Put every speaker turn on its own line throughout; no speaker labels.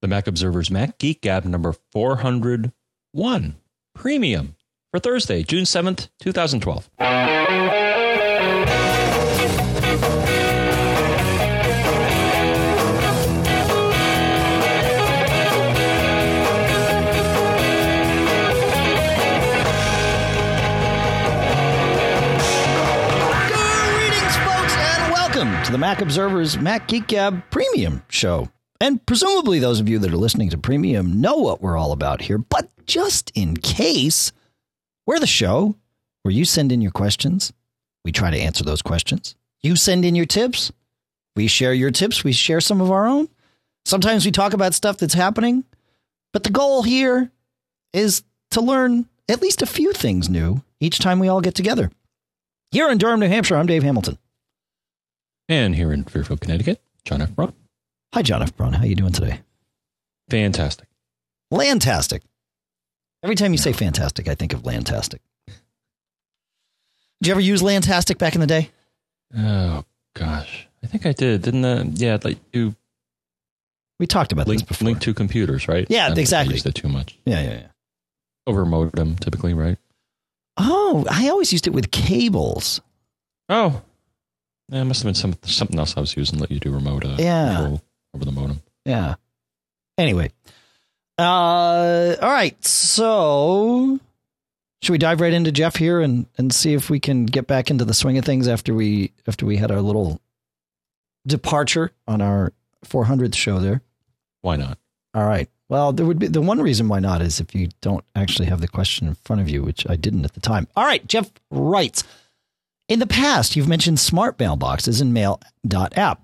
the Mac Observer's Mac Geek Gab number 401 Premium for Thursday, June 7th, 2012.
Greetings, folks, and welcome to the Mac Observer's Mac Geek Gab Premium Show. And presumably, those of you that are listening to Premium know what we're all about here. But just in case, we're the show where you send in your questions. We try to answer those questions. You send in your tips. We share your tips. We share some of our own. Sometimes we talk about stuff that's happening. But the goal here is to learn at least a few things new each time we all get together. Here in Durham, New Hampshire, I'm Dave Hamilton.
And here in Fairfield, Connecticut, John F.
Hi, John F. Braun. How you doing today?
Fantastic.
Lantastic. Every time you say fantastic, I think of Lantastic. Did you ever use Lantastic back in the day?
Oh, gosh. I think I did. Didn't uh, Yeah, like you
We talked about
link,
this before.
link to computers, right?
Yeah,
I I
exactly.
used it too much.
yeah, yeah, yeah.
Over modem, typically, right?
Oh, I always used it with cables.
Oh. Yeah, it must have been some, something else I was using, let you do remote uh,
Yeah.
control over the modem.
Yeah. Anyway. Uh all right. So should we dive right into Jeff here and and see if we can get back into the swing of things after we after we had our little departure on our 400th show there?
Why not?
All right. Well, there would be the one reason why not is if you don't actually have the question in front of you, which I didn't at the time. All right. Jeff writes In the past, you've mentioned smart mailboxes and mail.app,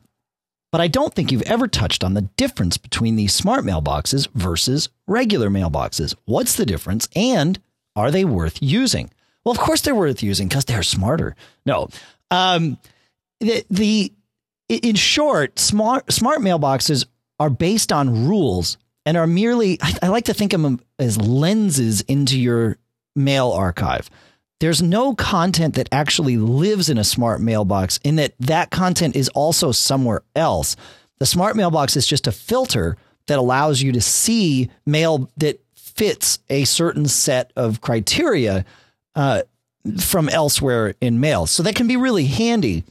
but I don't think you've ever touched on the difference between these smart mailboxes versus regular mailboxes. What's the difference and are they worth using? Well, of course they're worth using because they're smarter. No. Um, the, the in short, smart smart mailboxes are based on rules and are merely I, I like to think of them as lenses into your mail archive. There's no content that actually lives in a smart mailbox in that that content is also somewhere else. The smart mailbox is just a filter that allows you to see mail that fits a certain set of criteria uh, from elsewhere in mail. So that can be really handy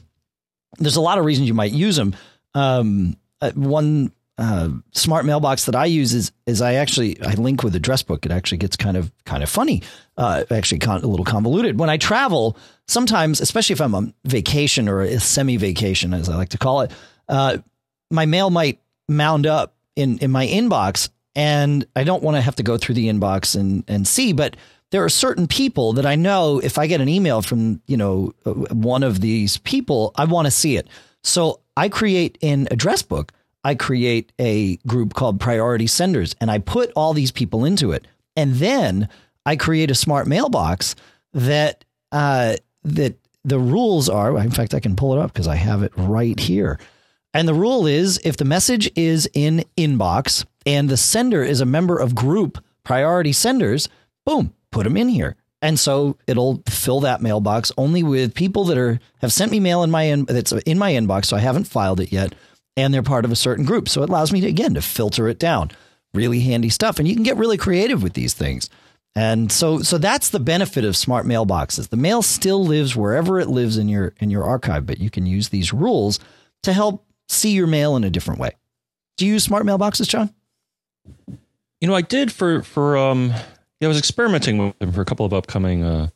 there's a lot of reasons you might use them. Um, uh, one uh, smart mailbox that I use is is I actually I link with address book. It actually gets kind of kind of funny, uh, actually con- a little convoluted. When I travel, sometimes, especially if I'm on vacation or a semi vacation, as I like to call it, uh, my mail might mound up in in my inbox, and I don't want to have to go through the inbox and and see, but there are certain people that I know if I get an email from, you know, uh, one of these people, I want to see it. So I create in address book, I create a group called priority senders and I put all these people into it. And then I create a smart mailbox that, uh, that the rules are, in fact, I can pull it up because I have it right here. And the rule is if the message is in inbox and the sender is a member of group priority senders, boom, put them in here. And so it'll fill that mailbox only with people that are have sent me mail in my in, that's in my inbox, so I haven't filed it yet, and they're part of a certain group. So it allows me to again to filter it down. Really handy stuff, and you can get really creative with these things. And so so that's the benefit of smart mailboxes. The mail still lives wherever it lives in your in your archive, but you can use these rules to help see your mail in a different way. Do you use smart mailboxes, John?
You know, I did for for um I was experimenting with them for a couple of upcoming uh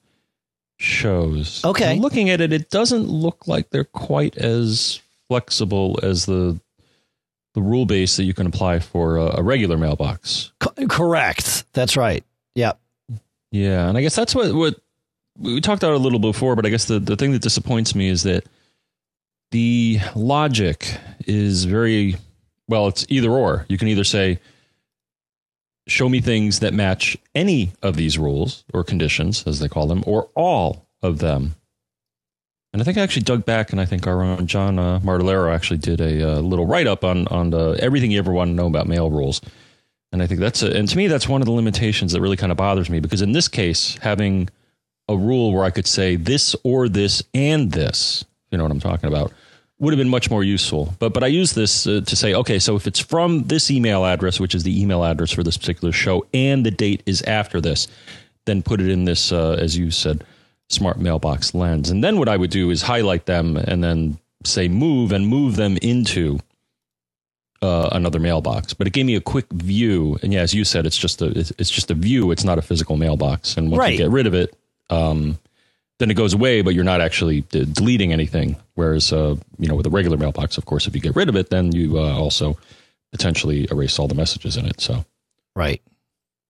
shows.
Okay.
And looking at it, it doesn't look like they're quite as flexible as the the rule base that you can apply for a, a regular mailbox.
Co- correct. That's right. Yeah.
Yeah, and I guess that's what what we talked about a little before, but I guess the the thing that disappoints me is that the logic is very well, it's either or. You can either say show me things that match any of these rules or conditions as they call them or all of them. And I think I actually dug back and I think our own John uh, Martellaro actually did a uh, little write up on on the, everything you ever want to know about mail rules. And I think that's a, and to me that's one of the limitations that really kind of bothers me because in this case having a rule where I could say this or this and this, you know what I'm talking about, would have been much more useful. But but I use this uh, to say, okay, so if it's from this email address, which is the email address for this particular show, and the date is after this, then put it in this, uh, as you said, smart mailbox lens. And then what I would do is highlight them and then say move and move them into uh, another mailbox. But it gave me a quick view, and yeah, as you said, it's just a it's, it's just a view. It's not a physical mailbox. And once
Right.
you get rid of it, um, then it goes away, but you're not actually d- deleting anything. Whereas, uh, you know, with a regular mailbox, of course, if you get rid of it, then you uh, also potentially erase all the messages in it. So
Right.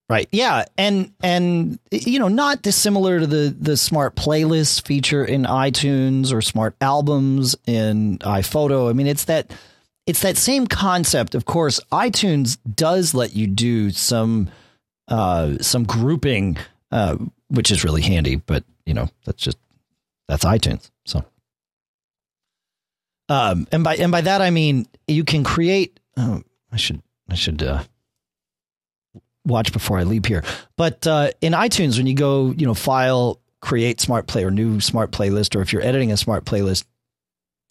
Right. Yeah, and and you know, not dissimilar to the the smart playlist feature in iTunes or smart albums in iPhoto. I mean, it's that it's that same concept. Of course, iTunes does let you do some uh some grouping uh which is really handy, but you know, that's just that's iTunes. So um and by and by that I mean you can create oh, I should I should uh watch before I leave here. But uh, in iTunes, when you go, you know, file, create smart play or new smart playlist, or if you're editing a smart playlist,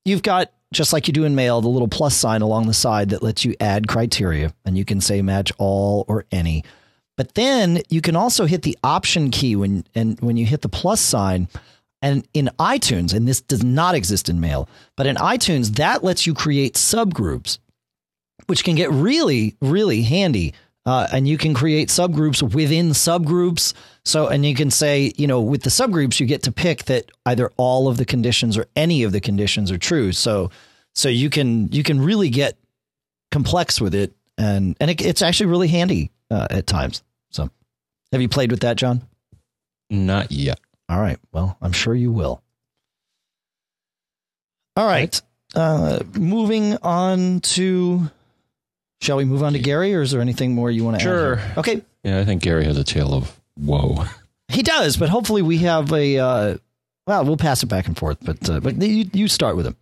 you've got just like you do in mail, the little plus sign along the side that lets you add criteria, and you can say match all or any. But then you can also hit the option key when and when you hit the plus sign. And in iTunes, and this does not exist in mail, but in iTunes, that lets you create subgroups, which can get really, really handy uh, and you can create subgroups within subgroups. So, and you can say, you know, with the subgroups, you get to pick that either all of the conditions or any of the conditions are true. So, so you can you can really get complex with it, and and it, it's actually really handy uh, at times. So, have you played with that, John?
not yet.
All right. Well, I'm sure you will. All right. Uh, moving on to. Shall we move on to Gary, or is there anything more you want to
Sure.
add? Sure. Okay.
Yeah, I think Gary has a tale of woe.
He does, but hopefully we have a. Uh, well, we'll pass it back and forth, but uh, but you, you start with him.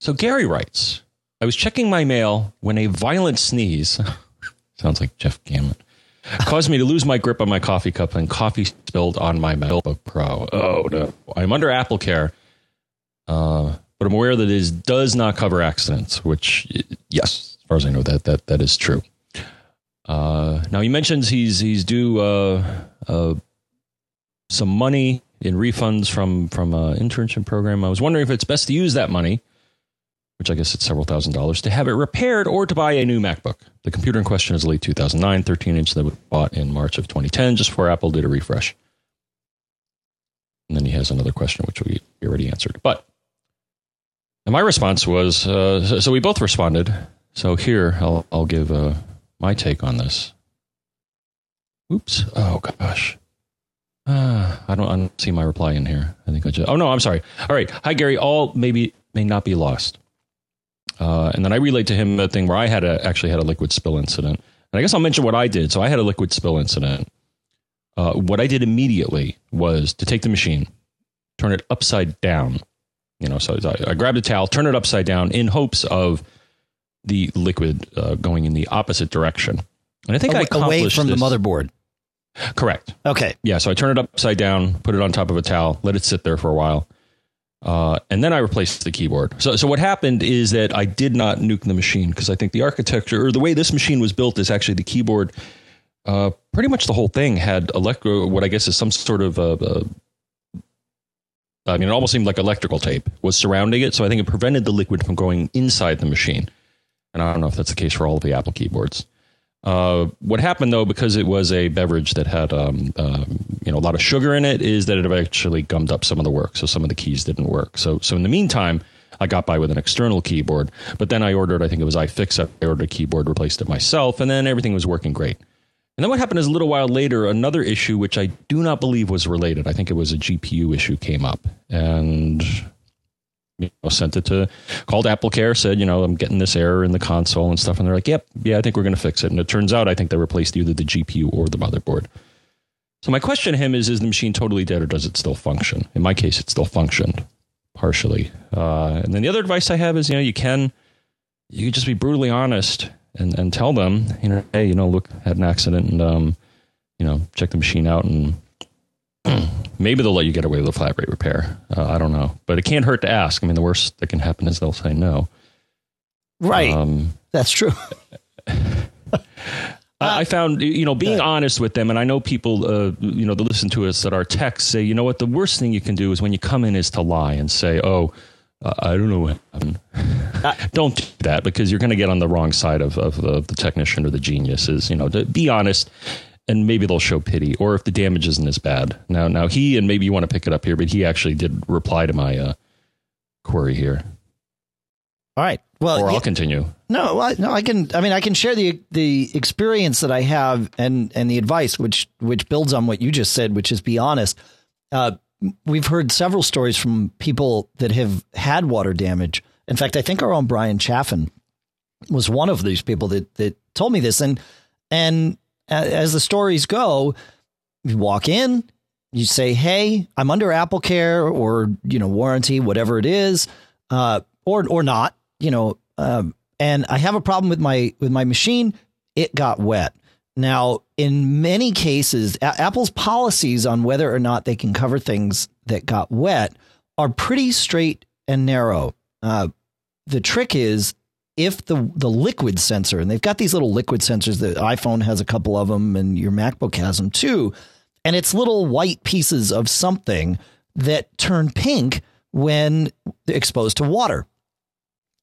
So Gary writes, I was checking my mail when a violent sneeze, sounds like Jeff Gamet, caused me to lose my grip on my coffee cup and coffee spilled on my MacBook Pro. Oh no. I'm under Apple Care, uh, but I'm aware that it is, does not cover accidents, which, yes, far as I know, that that, that is true. Uh, now he mentions he's he's due uh, uh, some money in refunds from from an internship program. I was wondering if it's best to use that money which I guess it's several thousand dollars, to have it repaired or to buy a new MacBook. The computer in question is late 2009, 13 inch that was bought in March of 2010, just before Apple did a refresh. And then he has another question, which we already answered. But and my response was uh, so we both responded. So here, I'll, I'll give uh, my take on this. Oops. Oh, gosh. Uh, I don't, I don't see my reply in here. I think I just. Oh no, I'm sorry. All right. Hi Gary. All maybe may not be lost. Uh, and then I relayed to him a thing where I had a, actually had a liquid spill incident. And I guess I'll mention what I did. So I had a liquid spill incident. Uh, what I did immediately was to take the machine, turn it upside down. You know, so I, I grabbed a towel, turn it upside down in hopes of the liquid uh, going in the opposite direction. And I think I
Away, away from
this.
the motherboard.
Correct.
Okay.
Yeah, so I turn it upside down, put it on top of a towel, let it sit there for a while, uh, and then I replaced the keyboard. So, so what happened is that I did not nuke the machine because I think the architecture or the way this machine was built is actually the keyboard. Uh, pretty much the whole thing had electro, what I guess is some sort of. Uh, uh, I mean, it almost seemed like electrical tape was surrounding it, so I think it prevented the liquid from going inside the machine. And I don't know if that's the case for all of the Apple keyboards. Uh, what happened though, because it was a beverage that had um, um, you know a lot of sugar in it, is that it actually gummed up some of the work. So some of the keys didn't work. So so in the meantime, I got by with an external keyboard. But then I ordered, I think it was iFixit. I ordered a keyboard, replaced it myself, and then everything was working great. And then what happened is a little while later, another issue which I do not believe was related. I think it was a GPU issue came up, and you know, sent it to called Apple Care, said, you know, I'm getting this error in the console and stuff, and they're like, yep, yeah, I think we're going to fix it. And it turns out, I think they replaced either the GPU or the motherboard. So my question to him is: Is the machine totally dead, or does it still function? In my case, it still functioned partially. Uh, and then the other advice I have is, you know, you can you can just be brutally honest and and tell them, you know, hey, you know, look, had an accident, and um, you know, check the machine out and maybe they'll let you get away with a flat rate repair. Uh, I don't know, but it can't hurt to ask. I mean, the worst that can happen is they'll say no.
Right. Um, That's true.
I found, you know, being honest with them, and I know people, uh, you know, that listen to us that our texts say, you know what, the worst thing you can do is when you come in is to lie and say, oh, uh, I don't know what happened. don't do that because you're going to get on the wrong side of, of the, the technician or the genius. Is you know, to be honest, and maybe they'll show pity, or if the damage isn't as bad. Now, now he and maybe you want to pick it up here, but he actually did reply to my uh, query here.
All right. Well,
or I'll yeah, continue.
No, I, no, I can. I mean, I can share the the experience that I have and and the advice, which which builds on what you just said, which is be honest. Uh, we've heard several stories from people that have had water damage. In fact, I think our own Bryan Chaffin was one of these people that that told me this. And and as the stories go, you walk in, you say, "Hey, I'm under Apple Care or you know warranty, whatever it is, uh, or or not." you know, um, and I have a problem with my with my machine. It got wet. Now, in many cases, a- Apple's policies on whether or not they can cover things that got wet are pretty straight and narrow. Uh, the trick is if the the liquid sensor, and they've got these little liquid sensors. The iPhone has a couple of them, and your MacBook has them too. And it's little white pieces of something that turn pink when exposed to water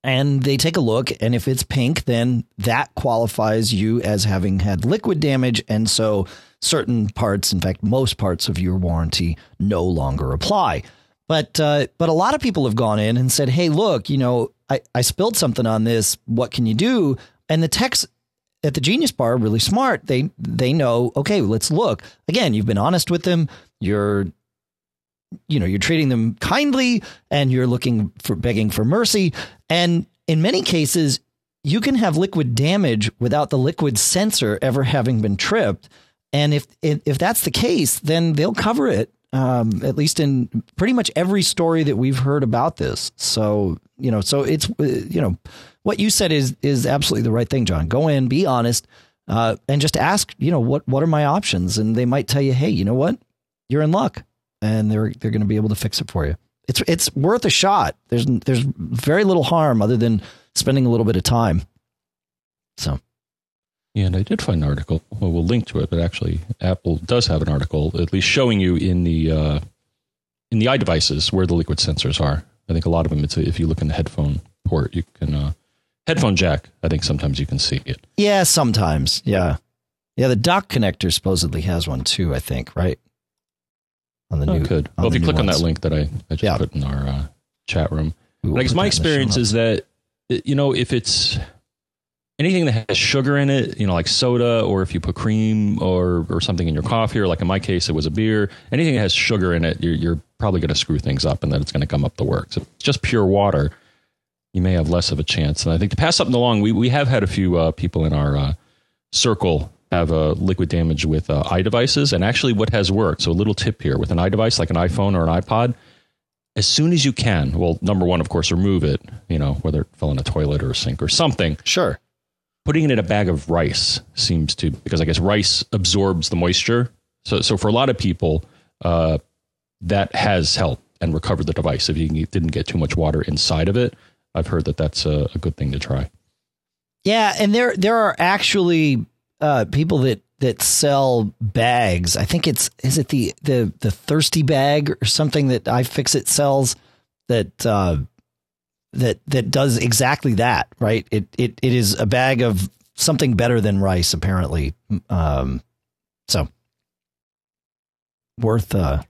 and they take a look and if it's pink then that qualifies you as having had liquid damage and so certain parts in fact most parts of your warranty no longer apply but uh, but a lot of people have gone in and said hey look you know I, I spilled something on this what can you do? And the techs at the genius bar are really smart. They they know okay let's look. Again you've been honest with them. You're you know you're treating them kindly and you're looking for begging for mercy. And in many cases you can have liquid damage without the liquid sensor ever having been tripped. And if if that's the case then they'll cover it um, at least in pretty much every story that we've heard about this so you know so it's you know what you said is is absolutely the right thing john go in be honest uh, and just ask you know what what are my options and they might tell you hey you know what you're in luck and they're they're going to be able to fix it for you. It's it's worth a shot. There's there's very little harm other than spending a little bit of time. So.
Yeah, and I did find an article. Well, we'll link to it, but actually, Apple does have an article, at least showing you in the uh, in the iDevices where the liquid sensors are. I think a lot of them. It's a, if you look in the headphone port, you can uh, headphone jack. I think sometimes you can see it.
Yeah, sometimes. Yeah, yeah. The dock connector supposedly has one too. I think right
on the oh, new. Could well if you click ones. on that link that I, I just yeah. put in our uh, chat room. I guess my experience is that you know if it's anything that has sugar in it, you know, like soda, or if you put cream or or something in your coffee, or like in my case, it was a beer. Anything that has sugar in it, you're, you're probably going to screw things up, and then it's going to come up the works. If it's just pure water, you may have less of a chance. And I think to pass something along, we we have had a few uh, people in our uh, circle have a uh, liquid damage with uh, devices, And actually, what has worked, so a little tip here with an eye device, like an iPhone or an iPod, as soon as you can, well, number one, of course, remove it, you know, whether it fell in a toilet or a sink or something.
Sure.
Putting it in a bag of rice seems to, because I guess rice absorbs the moisture. So, so for a lot of people, uh, that has helped and recovered the device if you didn't get too much water inside of it. I've heard that that's a, a good thing to try.
Yeah, and there there are actually uh, people that that sell bags. I think it's is it the the the thirsty bag or something that iFixit sells that uh, that that does exactly that. Right? It it it is a bag of something better than rice apparently. Um, so worth. Uh,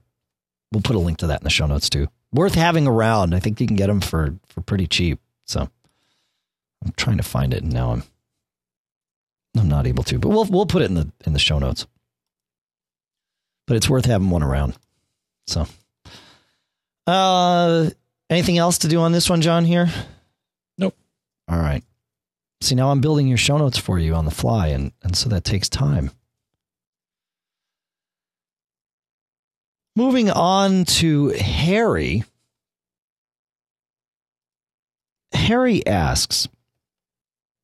we'll put a link to that in the show notes too. Worth having around. I think you can get them for for pretty cheap. So I'm trying to find it, and now I'm I'm not able to, but we'll we'll put it in the in the show notes. But it's worth having one around. So, uh, anything else to do on this one, John? Here?
Nope.
All right. See, now I'm building your show notes for you on the fly, and and so that takes time. Moving on to Harry. Harry asks,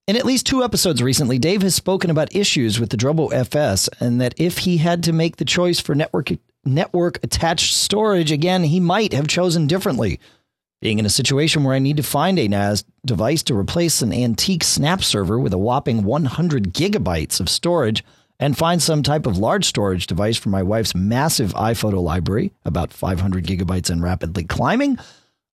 in at least two episodes recently, Dave has spoken about issues with the Drobo FS and that if he had to make the choice for network network attached storage, again, he might have chosen differently. Being in a situation where I need to find a NAS device to replace an antique Snap server with a whopping 100 gigabytes of storage and find some type of large storage device for my wife's massive iPhoto library, about 500 gigabytes and rapidly climbing,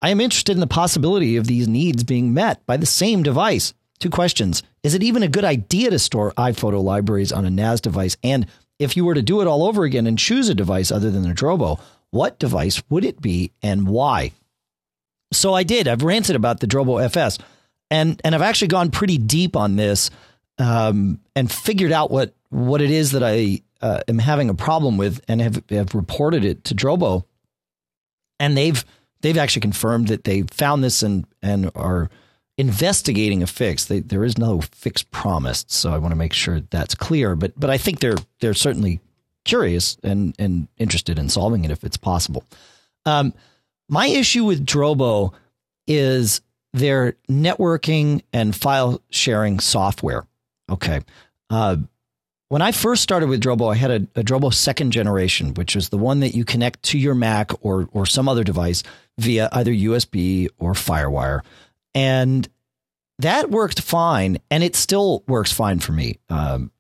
I am interested in the possibility of these needs being met by the same device. Two questions. Is it even a good idea to store iPhoto libraries on a NAS device? And if you were to do it all over again and choose a device other than a Drobo, what device would it be and why? So I did. I've ranted about the Drobo FS, and and I've actually gone pretty deep on this um, and figured out what what it is that I uh, am having a problem with, and have have reported it to Drobo, and they've they've actually confirmed that they found this and and are investigating a fix. They, there is no fix promised, so I want to make sure that's clear. But but I think they're they're certainly curious and and interested in solving it if it's possible. Um, my issue with Drobo is their networking and file sharing software. Okay. Uh, when I first started with Drobo, I had a, a Drobo second generation, which was the one that you connect to your Mac or or some other device via either USB or FireWire, and that worked fine, and it still works fine for me. Um,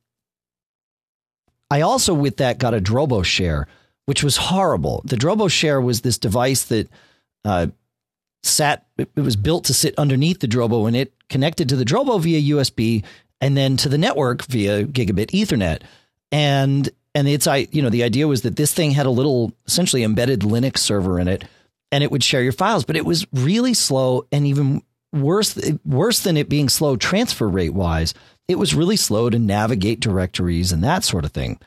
I also with that got a Drobo Share, which was horrible. The Drobo Share was this device that uh, sat. It was built to sit underneath the Drobo, and it connected to the Drobo via USB, and then to the network via gigabit Ethernet. And and it's I you know the idea was that this thing had a little essentially embedded Linux server in it, and it would share your files, but it was really slow and even worse worse than it being slow transfer rate wise. It was really slow to navigate directories and that sort of thing.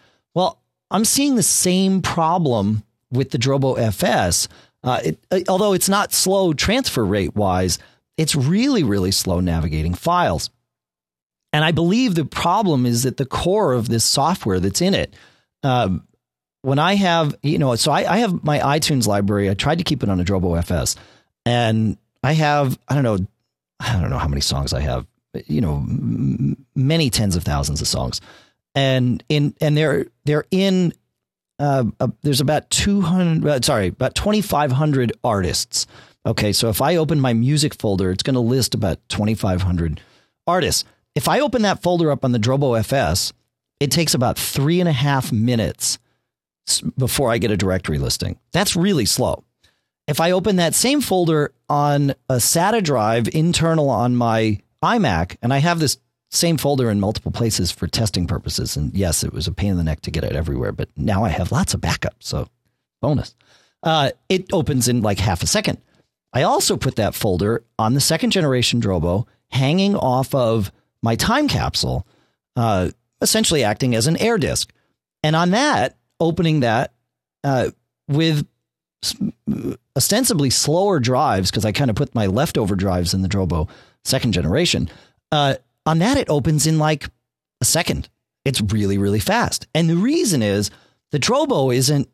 I'm seeing the same problem with the Drobo FS. Uh, it, uh, although it's not slow transfer rate wise, it's really, really slow navigating files. And I believe the problem is at the core of this software that's in it. Um, when I have, you know, so I, I, have my iTunes library. I tried to keep it on a Drobo FS, and I have, I don't know, I don't know how many songs I have, you know, m- many tens of thousands of songs, and in and they're they're in. Uh, uh, there's about 200 uh, sorry about 2500 artists okay so if i open my music folder it's going to list about 2500 artists if I open that folder up on the Drobo FS, it takes about three and a half minutes before I get a directory listing. That's really slow. If I open that same folder on a SATA drive internal on my iMac, and I have this same folder in multiple places for testing purposes, and yes, it was a pain in the neck to get it everywhere, but now I have lots of backup, so bonus. Uh, it opens in like half a second. I also put that folder on the second generation Drobo hanging off of my time capsule, uh, essentially acting as an air disk. And on that, opening that uh, with ostensibly slower drives, because I kind of put my leftover drives in the Drobo second generation. Uh, on that, it opens in like a second. It's really, really fast. And the reason is the Drobo isn't,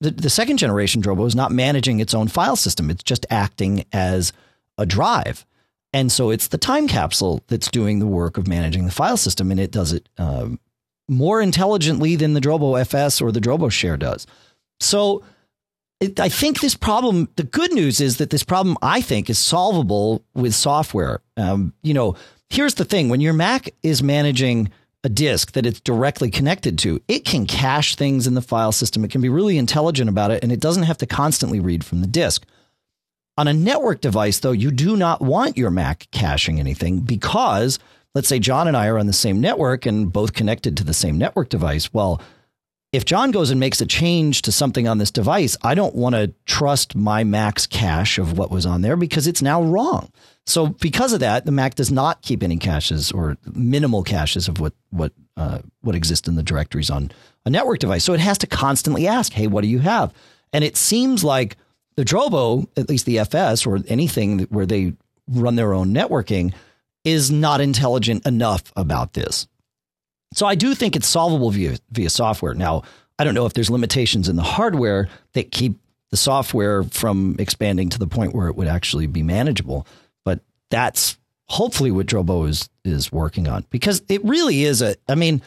the, the second generation Drobo is not managing its own file system. It's just acting as a drive. And so it's the time capsule that's doing the work of managing the file system, and it does it um, more intelligently than the Drobo FS or the Drobo Share does. So it, I think this problem, the good news is that this problem, I think, is solvable with software. Um, you know, here's the thing when your Mac is managing a disk that it's directly connected to, it can cache things in the file system. It can be really intelligent about it, and it doesn't have to constantly read from the disk. On a network device, though, you do not want your Mac caching anything because let's say John and I are on the same network and both connected to the same network device. Well, if John goes and makes a change to something on this device, I don't want to trust my Mac's cache of what was on there because it's now wrong. So because of that, the Mac does not keep any caches or minimal caches of what what uh, what exists in the directories on a network device. So it has to constantly ask, "Hey, what do you have?" And it seems like the Drobo, at least the FS or anything where they run their own networking, is not intelligent enough about this. So I do think it's solvable via via software. Now, I don't know if there's limitations in the hardware that keep the software from expanding to the point where it would actually be manageable, but that's hopefully what Drobo is is working on because it really is a I mean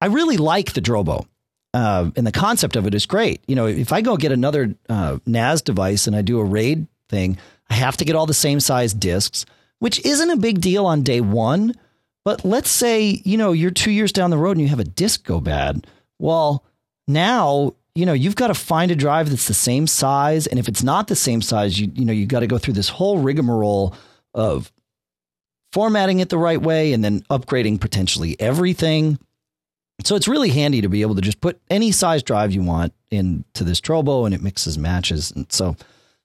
I really like the Drobo. uh, and the concept of it is great. You know, if I go get another uh, NAS device and I do a RAID thing, I have to get all the same size disks, which isn't a big deal on day one. But let's say, you know, you're two years down the road and you have a disk go bad. Well, now, you know, you've got to find a drive that's the same size. And if it's not the same size, you, you know, you've got to go through this whole rigmarole of formatting it the right way and then upgrading potentially everything. So it's really handy to be able to just put any size drive you want into this Drobo and it mixes matches. And so,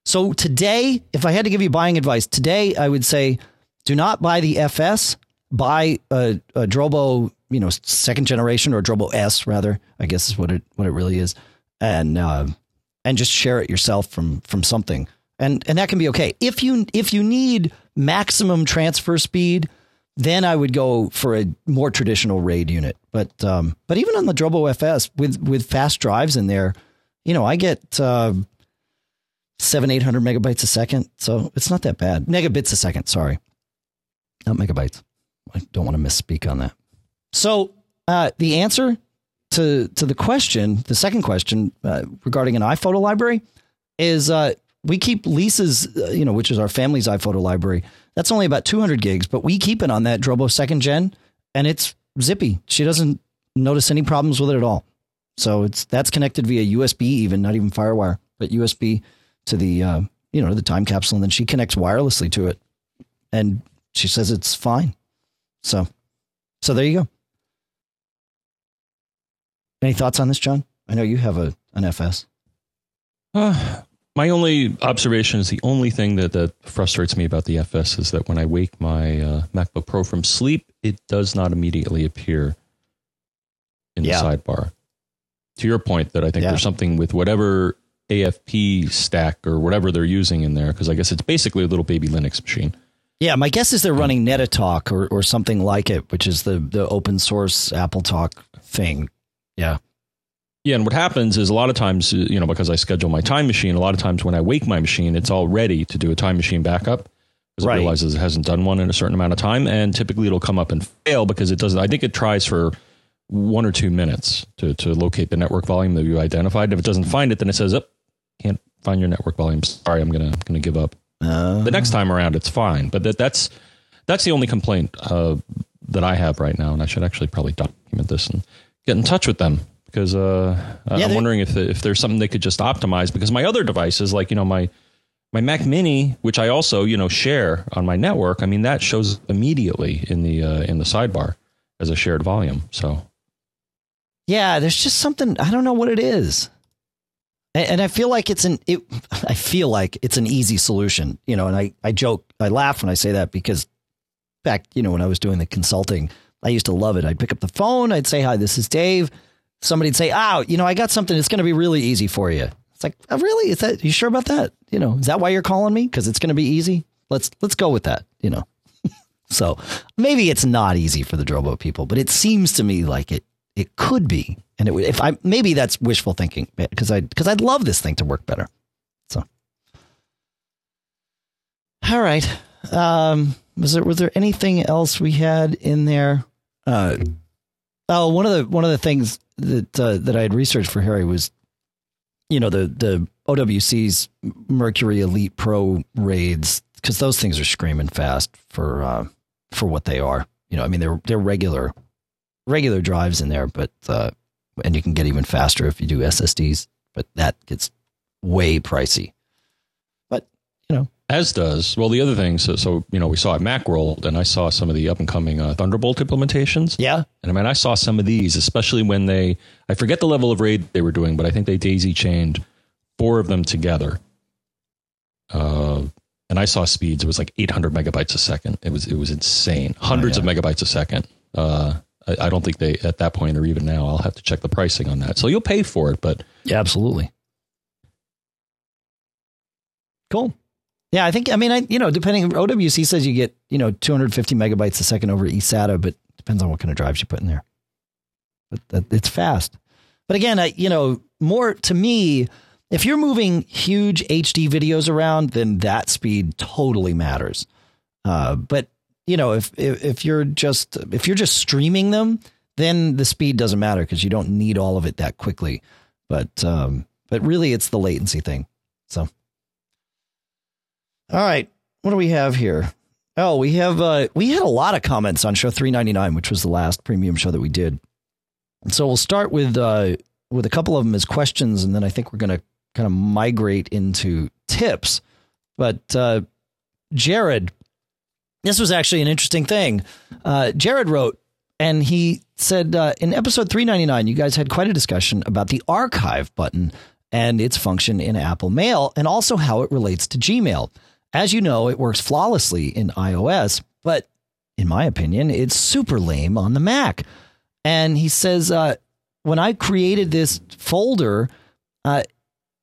so today, if I had to give you buying advice today, I would say do not buy the FS, buy a, a Drobo, you know, second generation or Drobo S rather, I guess is what it, what it really is. And, uh, and just share it yourself from, from something. And, and that can be okay. If you, if you need maximum transfer speed, then I would go for a more traditional RAID unit. But um, but even on the Drobo FS with with fast drives in there, you know, I get uh, seven eight hundred megabytes a second, so it's not that bad. Megabits a second, sorry, not megabytes. I don't want to misspeak on that. So uh, the answer to to the question, the second question uh, regarding an iPhoto library, is uh, we keep Lisa's, uh, you know, which is our family's iPhoto library. That's only about 200 gigs, but we keep it on that Drobo second gen, and it's zippy. She doesn't notice any problems with it at all. So it's that's connected via USB, even not even FireWire, but USB to the uh, you know the time capsule, and then she connects wirelessly to it, and she says it's fine. So, so there you go. Any thoughts on this, John? I know you have a an FS.
Uh, my only observation is the only thing that, that frustrates me about the FS is that when I wake my uh, MacBook Pro from sleep, it does not immediately appear in yeah. the sidebar. To your point, that I think yeah. there's something with whatever AFP stack or whatever they're using in there, because I guess it's basically a little baby Linux machine.
Yeah, my guess is they're running Netatalk or, or something like it, which is the, the open source Apple Talk thing. Yeah.
Yeah, and what happens is a lot of times, uh, you know, because I schedule my time machine, a lot of times when I wake my machine, it's all ready to do a time machine backup because right. it realizes it hasn't done one in a certain amount of time, and typically it'll come up and fail because it doesn't. I think it tries for one or two minutes to to locate the network volume that you identified. If it doesn't find it, then it says, "Oh, can't find your network volume. Sorry, I'm gonna gonna give up." Uh, the next time around, it's fine, but that, that's that's the only complaint uh, that I have right now, and I should actually probably document this and get in touch with them. Because uh, yeah, I'm wondering if if there's something they could just optimize. Because my other devices like you know my my Mac Mini, which I also you know share on my network, I mean that shows immediately in the uh, in the sidebar as a shared volume. So
yeah, there's just something I don't know what it is. And, I feel like it's an it, I feel like it's an easy solution, you know. And I, I joke, I laugh when I say that because back, you know, when I was doing the consulting, I used to love it. I'd pick up the phone, I'd say, "Hi, this is Dave." somebody'd say, "Oh, you know, I got something that's going to be really easy for you." It's like, oh, "Really? Is that you sure about that? You know, is that why you're calling me? Because it's going to be easy. Let's let's go with that. You know." so maybe it's not easy for the Drobo people, but it seems to me like it it could be, and it would. If I maybe that's wishful thinking because I because I'd love this thing to work better. So, all right. Um, was there was there anything else we had in there? Uh, oh, one of the one of the things that uh, that I had researched for Harry was, you know, the the OWC's Mercury Elite Pro raids because those things are screaming fast for uh, for what they are. You know, I mean they're they're regular regular drives in there, but uh, and you can get even faster if you do SSDs, but that gets way pricey. But you know,
as does well the other things. So, so you know, we saw at MacWorld, and I saw some of the up and coming uh, Thunderbolt implementations.
Yeah,
and I mean, I saw some of these, especially when they I forget the level of raid they were doing, but I think they daisy chained four of them together. Uh, and I saw speeds. It was like 800 megabytes a second. It was it was insane. Hundreds oh, yeah. of megabytes a second. Uh, I, I don't think they at that point or even now. I'll have to check the pricing on that. So you'll pay for it, but
yeah, absolutely. Cool. Yeah, I think I mean I you know depending OWC says you get you know 250 megabytes a second over eSATA, but depends on what kind of drives you put in there. But that, it's fast. But again, I, you know more to me, if you're moving huge HD videos around, then that speed totally matters. Uh, but you know if, if if you're just if you're just streaming them, then the speed doesn't matter because you don't need all of it that quickly. But um, but really, it's the latency thing. So, all right, what do we have here? Oh, we have uh, we had a lot of comments on show 399, which was the last premium show that we did. So we'll start with uh, with a couple of them as questions, and then I think we're going to kind of migrate into tips. But uh, Jared, this was actually an interesting thing. Uh, Jared wrote, and he said uh, in episode 399, you guys had quite a discussion about the archive button and its function in Apple Mail, and also how it relates to Gmail. As you know, it works flawlessly in iOS, but in my opinion, it's super lame on the Mac. And he says, uh, when I created this folder, uh,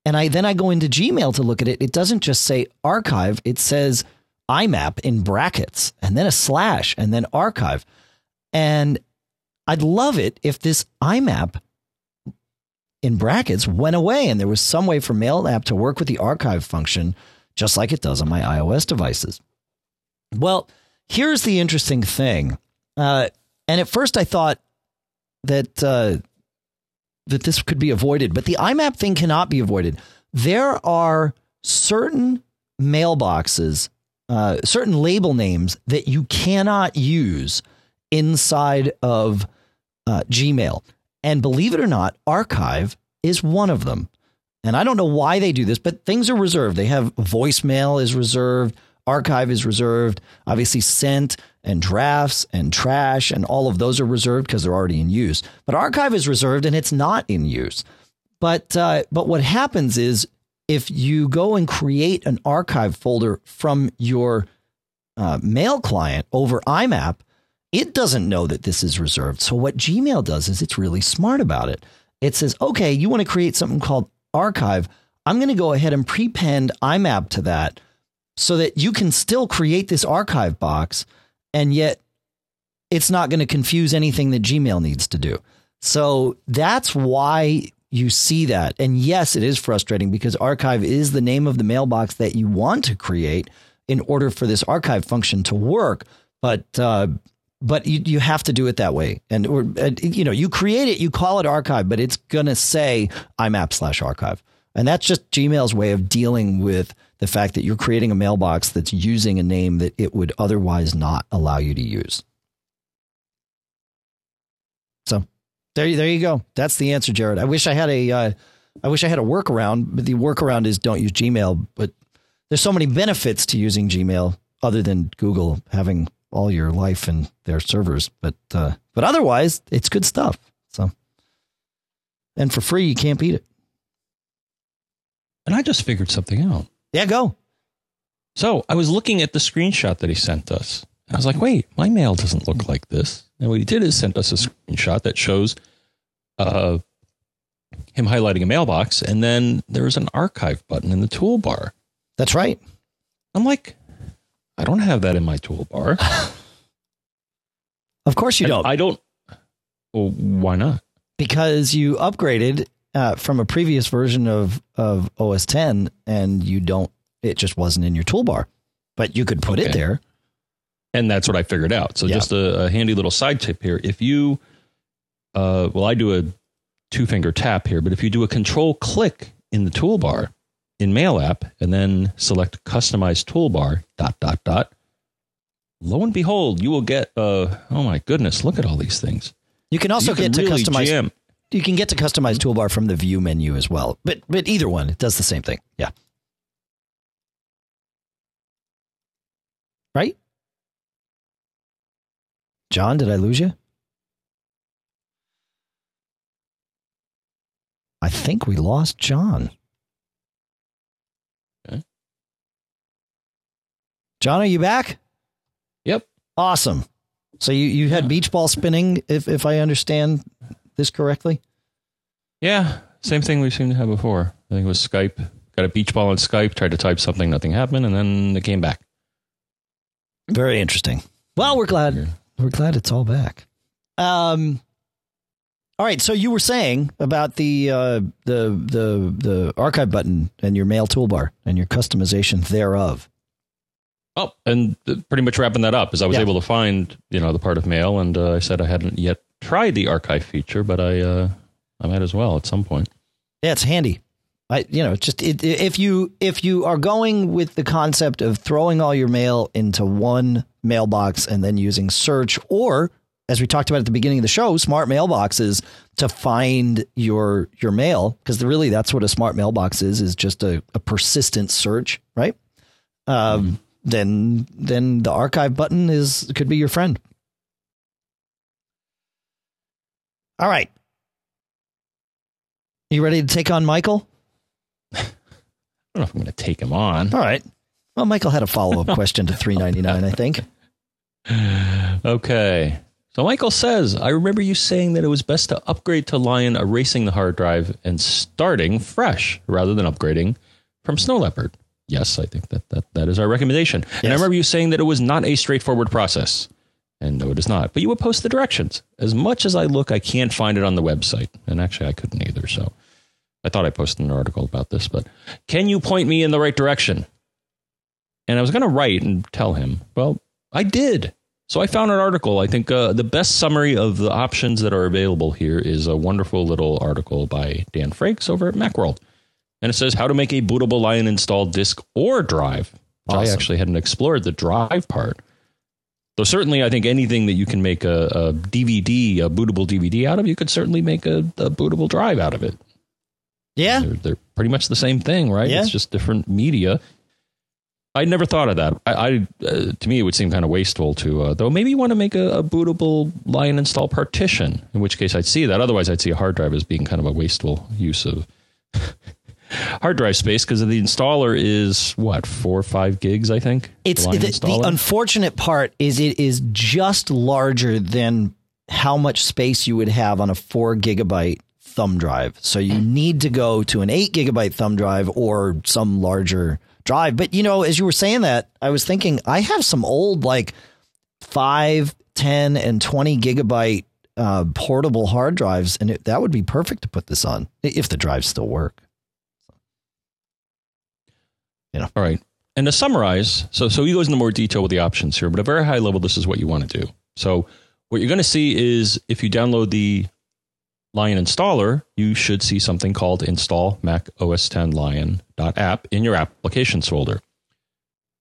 and I then I go into Gmail to look at it, it doesn't just say archive, it says IMAP in brackets and then a slash and then archive. And I'd love it if this IMAP in brackets went away and there was some way for Mail app to work with the archive function just like it does on my iOS devices. Well, here's the interesting thing. Uh, and at first I thought that uh, that this could be avoided, but the IMAP thing cannot be avoided. There are certain mailboxes, uh, certain label names that you cannot use inside of uh, Gmail. And believe it or not, archive is one of them. And I don't know why they do this, but things are reserved. They have voicemail is reserved, archive is reserved, obviously sent and drafts and trash and all of those are reserved because they're already in use. But archive is reserved and it's not in use. But uh, but what happens is if you go and create an archive folder from your uh, mail client over IMAP, it doesn't know that this is reserved. So what Gmail does is it's really smart about it. It says, okay, you want to create something called archive. I'm going to go ahead and prepend IMAP to that so that you can still create this archive box and yet it's not going to confuse anything that Gmail needs to do. So that's why you see that. And yes, it is frustrating because archive is the name of the mailbox that you want to create in order for this archive function to work. But uh, but you, you have to do it that way. And or uh, you know, you create it, you call it archive, but it's gonna say IMAP slash archive. And that's just Gmail's way of dealing with the fact that you're creating a mailbox that's using a name that it would otherwise not allow you to use. So there, there you go. That's the answer, Jared. I wish I had a, uh, I wish I had a workaround, but the workaround is don't use Gmail. But there's so many benefits to using Gmail other than Google having all your life in their servers. But uh, but otherwise, it's good stuff. So, and for free, you can't beat it.
And I just figured something out.
Yeah, go.
So I was looking at the screenshot that he sent us. I was like, wait, my mail doesn't look like this. And what he did is sent us a screenshot that shows uh, him highlighting a mailbox, and then there was an archive button in the toolbar.
That's right.
I'm like, I don't have that in my toolbar.
of course you don't.
I don't. Well, why not?
because you upgraded uh, from a previous version of of OS 10 and you don't it just wasn't in your toolbar but you could put it there
And that's what I figured out. So
Yeah.
just a, a handy little side tip here. If you, uh, well, I do a two finger tap here, but if you do a control click in the toolbar in Mail app and then select customize toolbar dot dot dot, lo and behold, you will get. Uh, oh my goodness, look at all these things.
you can also
You can
get to
really
customize
jam.
you can get to customize toolbar from the view menu as well but but either one it does the same thing yeah right John did I lose you I think we lost John
Okay.
John are you back
Yep.
Awesome. So you, you had
Yeah.
beach ball spinning, if if I understand this correctly.
Yeah. Same thing we seemed to have before. I think it was Skype. Got a beach ball on Skype, tried to type something, nothing happened, and then it came back.
Very interesting. Well, we're glad. We're glad it's all back. Um. All right. So you were saying about the uh, the the the archive button and your mail toolbar and your customization thereof.
Oh, and pretty much wrapping that up is I was
Yeah.
able to find, you know, the part of mail, and uh, I said I hadn't yet tried the archive feature, but I uh, I might as well at some point.
Yeah, it's handy. I, you know, just it, if you if you are going with the concept of throwing all your mail into one mailbox and then using search, or as we talked about at the beginning of the show, smart mailboxes to find your your mail, because really that's what a smart mailbox is is just a, a persistent search, right? Um, mm-hmm. Then then the archive button is could be your friend. All right. You ready to take on Michael?
I don't know if I'm going to take him on.
All right. Well, Michael had a follow up question to 399, I think.
Okay. So Michael says, I remember you saying that it was best to upgrade to Lion, erasing the hard drive and starting fresh rather than upgrading from Snow Leopard. Yes, I think that that, that is our recommendation. Yes. And I remember you saying that it was not a straightforward process. And no, it is not. But you would post the directions. As much as I look, I can't find it on the website. And actually, I couldn't either. So I thought I posted an article about this. But can you point me in the right direction? And I was going to write and tell him. Well, I did. So I found an article. I think uh, the best summary of the options that are available here is a wonderful little article by Dan Frakes over at Macworld. And it says how to make a bootable Lion install disk or drive. Awesome. I actually hadn't explored the drive part. So certainly, I think anything that you can make a, a DVD, a bootable DVD out of, you could certainly make a, a bootable drive out of it.
Yeah,
they're, they're, pretty much the same thing, right?
Yeah.
It's just different media. I never thought of that. I, I uh, to me, it would seem kind of wasteful to, uh, though. Maybe you want to make a, a, bootable Lion install partition, in which case I'd see that. Otherwise, I'd see a hard drive as being kind of a wasteful use of hard drive space because the installer is what four or five gigs, I think.
It's the, the, the unfortunate part is it is just larger than how much space you would have on a four gigabyte thumb drive. So you hmm. need to go to an eight gigabyte thumb drive or some larger drive. But you know, as you were saying that, I was thinking I have some old like five, 10, and 20 gigabyte uh, portable hard drives, and it, that would be perfect to put this on if the drives still work.
You know. All right. And to summarize, so so he goes into more detail with the options here, but at a very high level, this is what you want to do. So what you're going to see is if you download the Lion installer, you should see something called install Mac OS 10 Lion.app in your applications folder.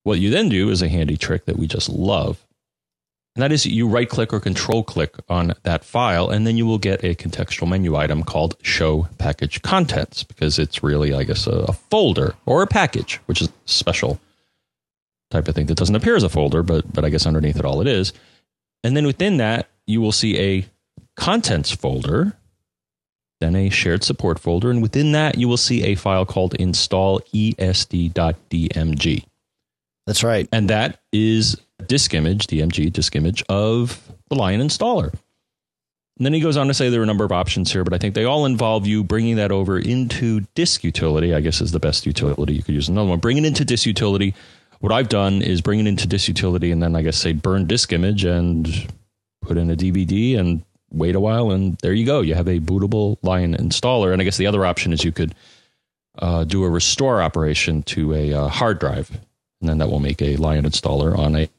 What you then do is a handy trick that we just love. And that is you right click or control click on that file, and then you will get a contextual menu item called Show Package Contents because it's really, I guess, a, a folder or a package, which is a special type of thing that doesn't appear as a folder, but, but I guess underneath it all it is. And then within that, you will see a contents folder, then a shared support folder, and within that, you will see a file called install esd.dmg.
That's right.
And that is disk image, DMG disk image of the Lion installer. And then he goes on to say there are a number of options here, but I think they all involve you bringing that over into disk utility, I guess is the best utility. You could use another one. Bring it into disk utility. What I've done is bring it into disk utility and then I guess say burn disk image and put in a DVD and wait a while and there you go. You have a bootable Lion installer. And I guess the other option is you could uh, do a restore operation to a uh, hard drive and then that will make a Lion installer on a,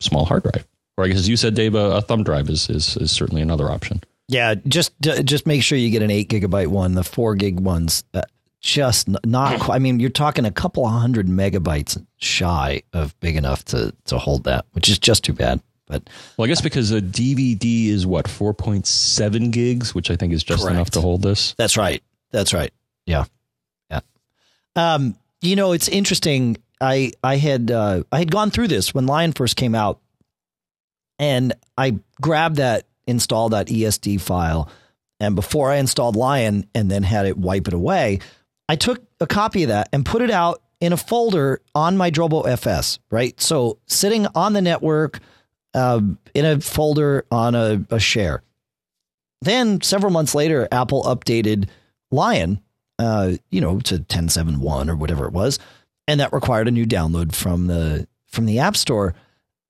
small hard drive. Or I guess as you said, Dave, a, a thumb drive is, is is certainly another option.
Yeah, just just make sure you get an eight gigabyte one. The four gig ones, uh, just not. I mean, you're talking a couple of hundred megabytes shy of big enough to to hold that, which is just too bad. But
well, I guess because a DVD is what four point seven gigs, which I think is just correct. enough to hold this.
That's right. That's right. Yeah, yeah. Um, you know, it's interesting. I I had uh, I had gone through this when Lion first came out, and I grabbed that install that ESD file, and before I installed Lion and then had it wipe it away, I took a copy of that and put it out in a folder on my Drobo FS. Right, so sitting on the network uh, in a folder on a, a share. Then several months later, Apple updated Lion, uh, you know, to 10.7.1 or whatever it was and that required a new download from the from the App Store.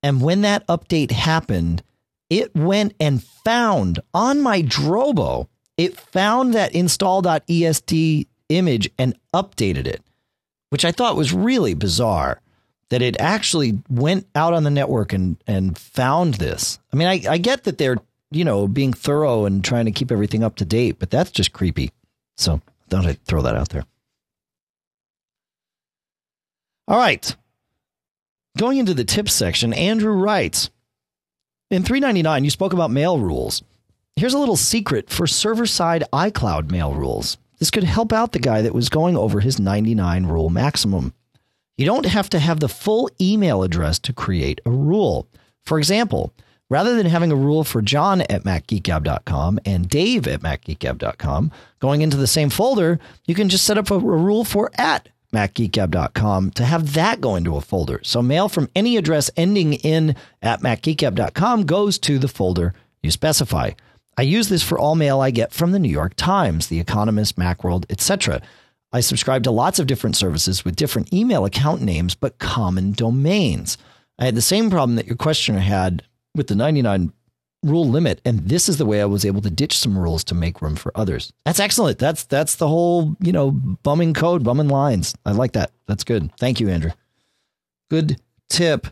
And when that update happened, it went and found on my Drobo, it found that install.esd image and updated it, which I thought was really bizarre that it actually went out on the network and and found this. I mean, I, I get that they're you know, being thorough and trying to keep everything up to date, but that's just creepy. So thought I'd throw that out there. All right. Going into the tips section, Andrew writes In 399, you spoke about mail rules. Here's a little secret for server side iCloud mail rules. This could help out the guy that was going over his 99 rule maximum. You don't have to have the full email address to create a rule. For example, rather than having a rule for John at MacGeekGab.com and Dave at MacGeekGab.com going into the same folder, you can just set up a, a rule for at MacGeekGab.com to have that go into a folder. So mail from any address ending in at MacGeekGab.com goes to the folder you specify. I use this for all mail I get from the New York Times, The Economist, Macworld, etc. I subscribe to lots of different services with different email account names, but common domains. I had the same problem that your questioner had with the 99 rule limit, and this is the way I was able to ditch some rules to make room for others. That's excellent. That's that's the whole, you know, bumming code, bumming lines. I like that. That's good. Thank you, Andrew. Good tip.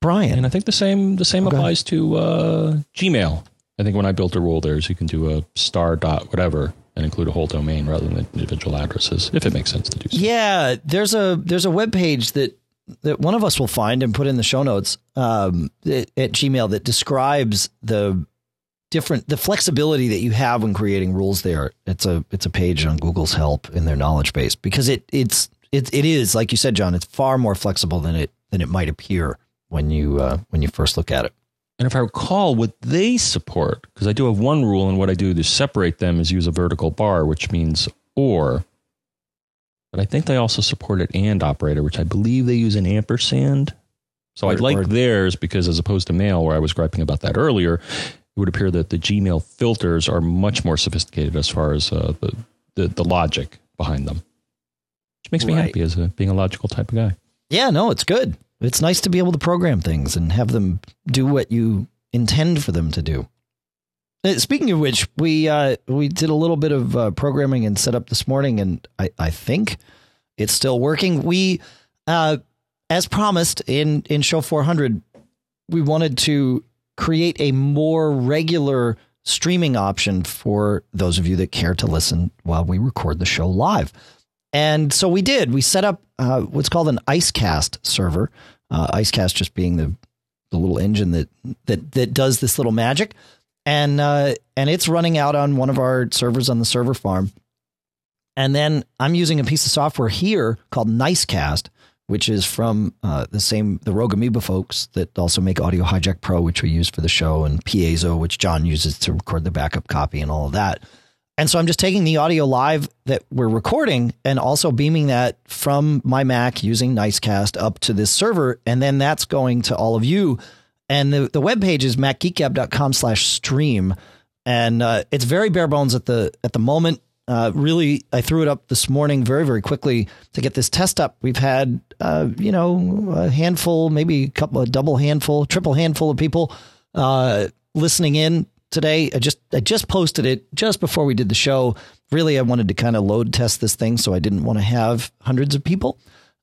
Brian.
And I think the same the same
Okay.
applies to uh, Gmail. I think when I built a rule there is you can do a star dot whatever and include a whole domain rather than individual addresses, if it makes sense to do so.
Yeah, there's a there's a web page that that one of us will find and put in the show notes um, at, at Gmail that describes the different the flexibility that you have when creating rules. There, it's a it's a page on Google's help in their knowledge base because it it's it it is like you said, John. It's far more flexible than it than it might appear when you uh, when you first look at it.
And if I recall, what they support, because I do have one rule, and what I do to separate them is use a vertical bar, which means or. But I think they also support an and operator, which I believe they use an ampersand. So I like
or-
theirs because, as opposed to mail, where I was griping about that earlier, it would appear that the Gmail filters are much more sophisticated as far as uh, the, the the logic behind them, which makes me
Right.
happy as a, being a logical type of guy.
Yeah, no, it's good. It's nice to be able to program things and have them do what you intend for them to do. Uh, Speaking of which, we uh, we did a little bit of uh, programming and setup this morning, and I, I think it's still working. We, uh, as promised in in show 400, we wanted to create a more regular streaming option for those of you that care to listen while we record the show live. And so we did. We set up uh, what's called an IceCast server. Uh, IceCast just being the the little engine that that that does this little magic, and uh, and it's running out on one of our servers on the server farm. And then I'm using a piece of software here called Nicecast, which is from uh, the same the Rogue Amoeba folks that also make Audio Hijack Pro, which we use for the show, and Piezo, which John uses to record the backup copy and all of that. And so I'm just taking the audio live that we're recording and also beaming that from my Mac using Nicecast up to this server. And then that's going to all of you. And the, the webpage is macgeekgab.com slash stream. And uh, it's very bare bones at the at the moment. Uh, really, I threw it up this morning very, very quickly to get this test up. We've had, uh, you know, a handful, maybe a couple, a double handful, triple handful of people uh, listening in today. I just I just posted it just before we did the show. Really, I wanted to kind of load test this thing, so I didn't want to have hundreds of people.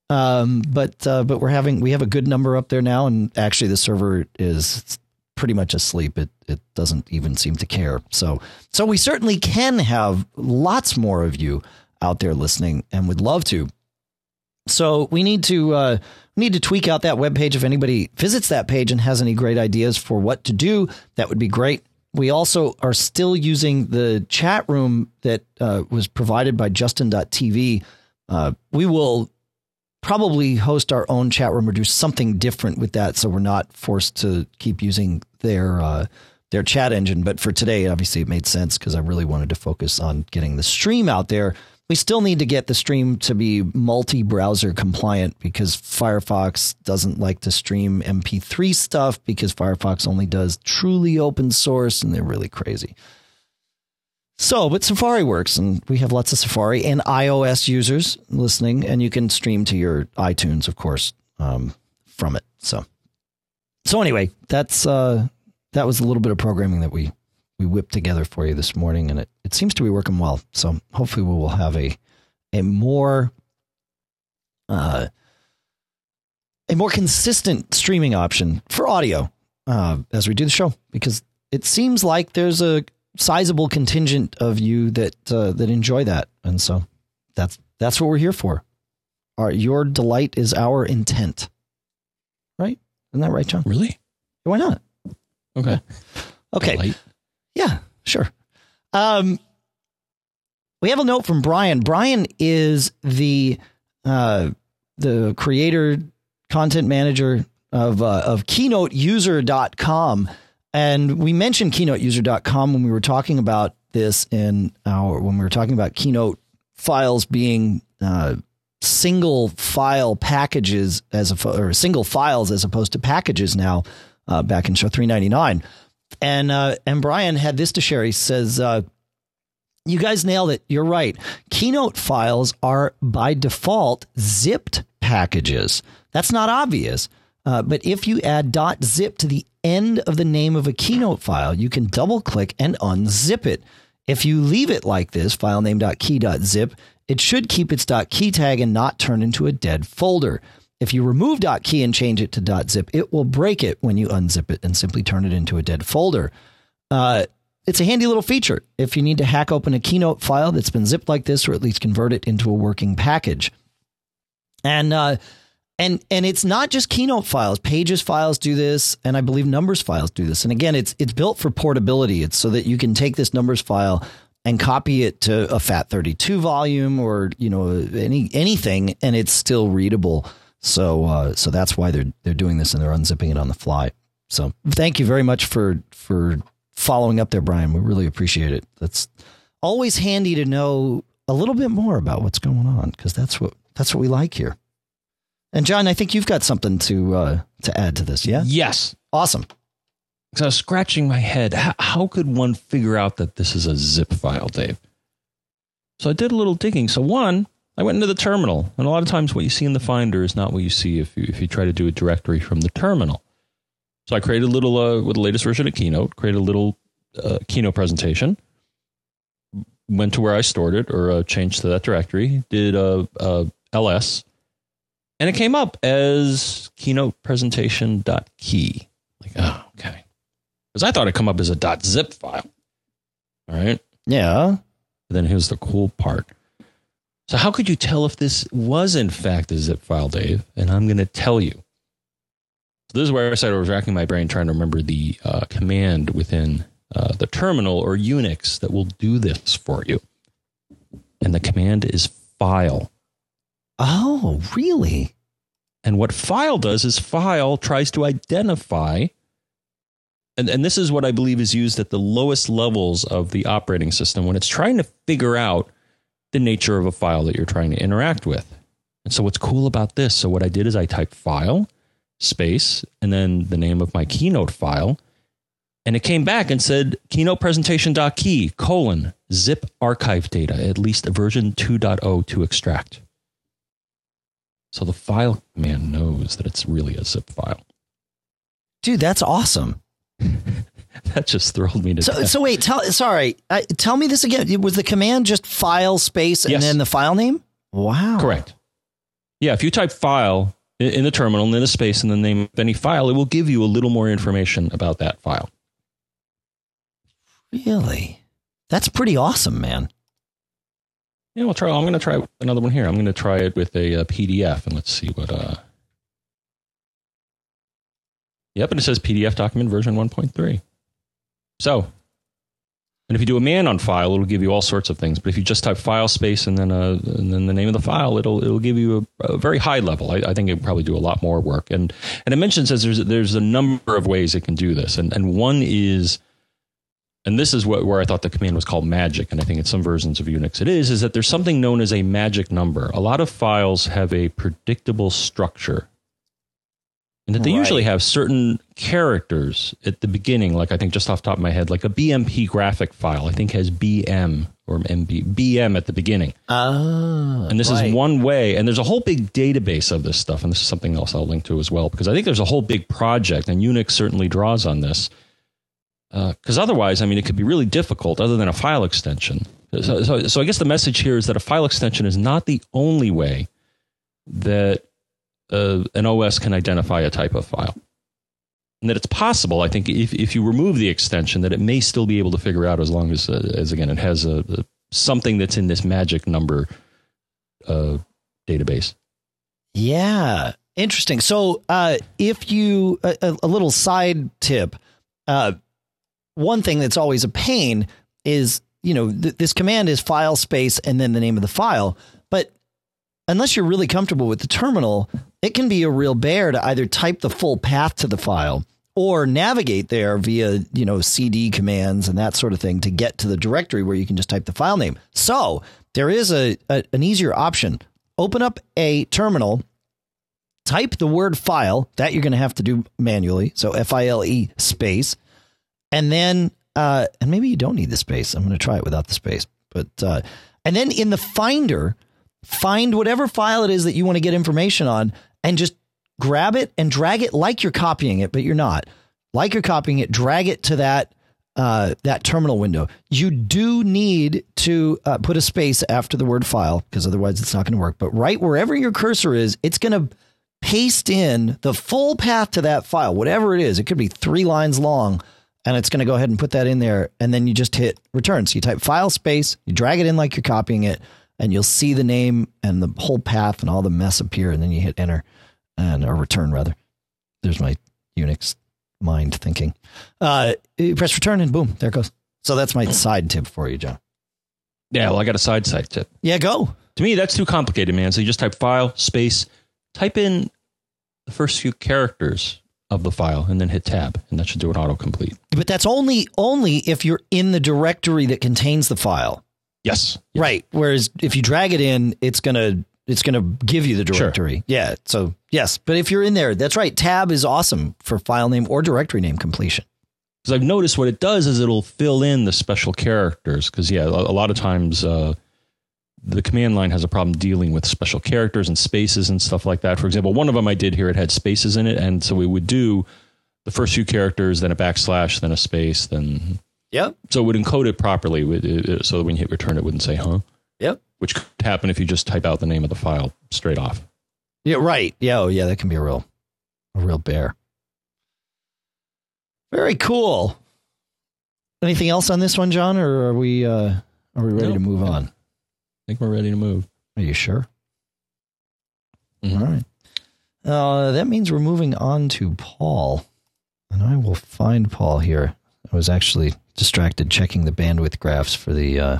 Um, but uh, but we're having we have a good number up there now, and actually the server is pretty much asleep. It it doesn't even seem to care. So so we certainly can have lots more of you out there listening, and would love to. So we need to uh, we need to tweak out that webpage. If anybody visits that page and has any great ideas for what to do, that would be great. We also are still using the chat room that uh, was provided by Justin.tv. Uh, we will probably host our own chat room or do something different with that, so we're not forced to keep using their uh, their chat engine. But for today, obviously, it made sense because I really wanted to focus on getting the stream out there. We still need to get the stream to be multi-browser compliant because Firefox doesn't like to stream MP3 stuff because Firefox only does truly open source and they're really crazy. So, but Safari works, and we have lots of Safari and iOS users listening, and you can stream to your iTunes, of course, um, from it. So, so anyway, that's uh, that was a little bit of programming that we we whipped together for you this morning, and it, it seems to be working well. So hopefully, we will have a a more uh, a more consistent streaming option for audio uh, as we do the show because it seems like there's a sizable contingent of you that uh, that enjoy that, and so that's that's what we're here for. Our your delight is our intent, right? Isn't that right, John?
Really?
Why not?
Okay.
Okay.
Delight.
Yeah, sure. Um, we have a note from Brian. Brian is the uh, the creator, content manager of uh, of KeynoteUser.com, and we mentioned KeynoteUser.com when we were talking about this in our when we were talking about Keynote files being uh, single file packages as a or single files as opposed to packages now. Uh, back in show 399 and uh, and Brian had this to share. He says, uh, "You guys nailed it. You're right. Keynote files are by default zipped packages. That's not obvious, uh, but if you add .zip to the end of the name of a Keynote file, you can double click and unzip it. If you leave it like this, file name.key.zip, it should keep its .key tag and not turn into a dead folder." If you remove .key and change it to .zip, it will break it when you unzip it and simply turn it into a dead folder. Uh, it's a handy little feature if you need to hack open a Keynote file that's been zipped like this, or at least convert it into a working package. And uh, and and it's not just Keynote files. Pages files do this, and I believe Numbers files do this. And again, it's it's built for portability. It's so that you can take this Numbers file and copy it to a FAT32 volume or you know any anything, and it's still readable. So uh, so that's why they're they're doing this and they're unzipping it on the fly. So thank you very much for for following up there, Brian. We really appreciate it. That's always handy to know a little bit more about what's going on because that's what that's what we like here. And John, I think you've got something to uh, to add to this. Yeah.
Yes.
Awesome.
Because I was scratching my head. How, how could one figure out that this is a zip file, Dave? So I did a little digging. So one, I went into the terminal, and a lot of times what you see in the Finder is not what you see if you if you try to do a directory from the terminal. So I created a little uh, with the latest version of Keynote, created a little uh, Keynote presentation, went to where I stored it or uh, changed to that directory, did a, a ls, and it came up as Keynote presentation.key. Like, oh, okay, because I thought it'd come up as a dot .zip file. All right.
Yeah.
But then here's the cool part. So, how could you tell if this was in fact a zip file, Dave? And I'm going to tell you. So, this is where I started was racking my brain trying to remember the uh, command within uh, the terminal or Unix that will do this for you. And the command is file.
Oh, really?
And what file does is file tries to identify, and, and this is what I believe is used at the lowest levels of the operating system when it's trying to figure out the nature of a file that you're trying to interact with. And so what's cool about this? So what I did is I typed file, space, and then the name of my keynote file. And it came back and said keynote presentation.key colon zip archive data, at least version 2.0 to extract. So the file man knows that it's really a zip file.
Dude, that's awesome.
that just thrilled me to
so,
death.
So wait, tell sorry, uh, tell me this again. Was the command just file space and
Yes.
then the file name? Wow.
Correct. Yeah, if you type file in the terminal and then a space and the name of any file, it will give you a little more information about that file.
Really? That's pretty awesome, man.
Yeah, we'll try. I'm going to try another one here. I'm going to try it with a, uh PDF and let's see what. Uh, yep, and it says PDF document version 1.3. So, and if you do a man on file, it'll give you all sorts of things. But if you just type file space and then uh, and then the name of the file, it'll it'll give you a, a very high level. I, I think it probably do a lot more work. And and it mentions says there's there's a number of ways it can do this, and and one is and this is what, where I thought the command was called magic, and I think in some versions of Unix it is, is that there's something known as a magic number. A lot of files have a predictable structure. And that they
Right.
usually have certain characters at the beginning, like I think just off the top of my head, like a BMP graphic file, I think has BM or MB, BM at the beginning.
Ah.
And this
right.
is one way, and there's a whole big database of this stuff, and this is something else I'll link to as well, because I think there's a whole big project, and Unix certainly draws on this. Because otherwise, I mean, it could be really difficult other than a file extension. So, so, so I guess the message here is that a file extension is not the only way that uh, an OS can identify a type of file. and that it's possible. I think if if you remove the extension, that it may still be able to figure out as long as uh, as again it has a, a something that's in this magic number uh, database.
Yeah, interesting. So, uh, if you a, a little side tip, uh, one thing that's always a pain is you know th- this command is file space and then the name of the file, but unless you're really comfortable with the terminal, it can be a real bear to either type the full path to the file or navigate there via you know cd commands and that sort of thing to get to the directory where you can just type the file name. So there is a, a, an easier option. Open up a terminal type the word file that you're going to have to do manually so f-i-l-e space and then uh, and maybe you don't need the space. I'm going to try it without the space but uh, and then in the finder find whatever file it is that you want to get information on and just grab it and drag it like you're copying it, but you're not. Like you're copying it, drag it to that uh, that terminal window. You do need to uh, put a space after the word file because otherwise it's not going to work. But right wherever your cursor is, it's going to paste in the full path to that file, whatever it is. It could be three lines long, and it's going to go ahead and put that in there. And then you just hit return. So you type file space, you drag it in like you're copying it, and you'll see the name and the whole path and all the mess appear. And then you hit enter and or return rather. There's my Unix mind thinking. Uh, you press return and boom, there it goes. So that's my side tip for you, John.
Yeah, well, I got a side side tip.
Yeah, go.
To me, that's too complicated, man. So you just type file space, type in the first few characters of the file, and then hit tab, and that should do an autocomplete.
But that's only only if you're in the directory that contains the file.
Yes.
yes. Right. Whereas if you drag it in, it's gonna it's going to give you the directory. Sure. Yeah. So yes, but if you're in there, that's right. Tab is awesome for file name or directory name completion.
Because I've noticed what it does is it'll fill in the special characters. Because yeah, a, lot of times uh, the command line has a problem dealing with special characters and spaces and stuff like that. For example, one of them I did here, it had spaces in it, and so we would do the first few characters, then a backslash, then a space, then
Yep.
So it would encode it properly, so that when you hit return, it wouldn't say "huh."
Yep
which could happen if you just type out the name of the file straight off.
Yeah, right. Yeah, oh yeah, that can be a real a real bear. Very cool. Anything else on this one, John, or are we uh are we ready to move on? I
think we're ready to move.
Are you sure? Mm-hmm. All right. Uh, that means we're moving on to Paul. And I will find Paul here. I was actually distracted checking the bandwidth graphs for the uh,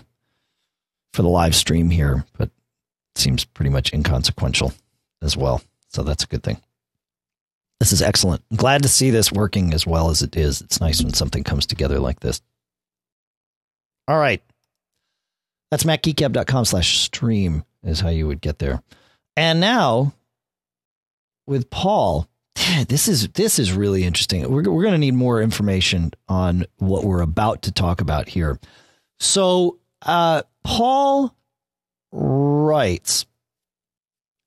for the live stream here, but it seems pretty much inconsequential as well. So that's a good thing. This is excellent. I'm glad to see this working as well as it is. It's nice when something comes together like this. All right. That's macgeekgab.com slash stream is how you would get there. And now with Paul, this is this is really interesting. We're we're going to need more information on what we're about to talk about here. So, uh, Paul writes,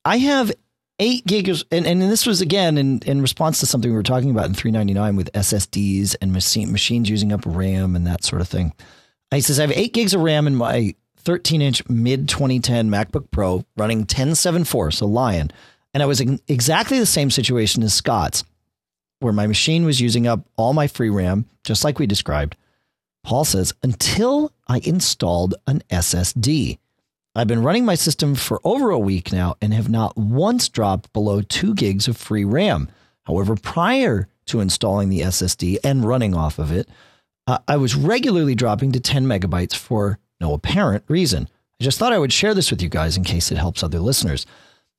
I have eight gigs, and, and this was again in, in response to something we were talking about in 399 with SSDs and machine, machines using up RAM and that sort of thing. He says, I have eight gigs of RAM in my 13 inch mid 2010 MacBook Pro running 1074, so Lion. And I was in exactly the same situation as Scott's, where my machine was using up all my free RAM, just like we described. Paul says, until I installed an SSD. I've been running my system for over a week now and have not once dropped below two gigs of free RAM. However, prior to installing the SSD and running off of it, uh, I was regularly dropping to 10 megabytes for no apparent reason. I just thought I would share this with you guys in case it helps other listeners.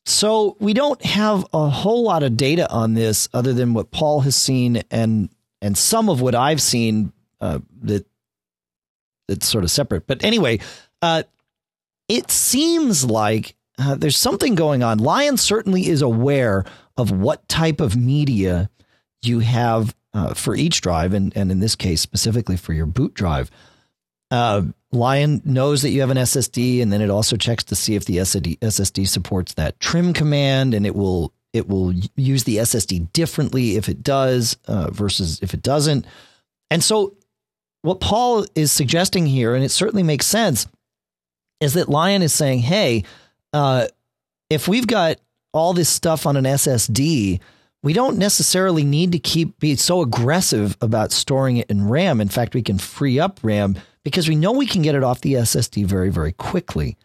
So, we don't have a whole lot of data on this other than what Paul has seen and and some of what I've seen uh, that it's sort of separate. But anyway, uh, it seems like uh, there's something going on. Lion certainly is aware of what type of media you have uh, for each drive, and, and in this case, specifically for your boot drive. Uh, Lion knows that you have an SSD, and then it also checks to see if the SSD, SSD supports that trim command, and it will it will use the SSD differently if it does uh, versus if it doesn't. And so what Paul is suggesting here, and it certainly makes sense, is that Lion is saying, hey, uh, if we've got all this stuff on an SSD, we don't necessarily need to keep be so aggressive about storing it in RAM. In fact, we can free up RAM because we know we can get it off the SSD very, very quickly.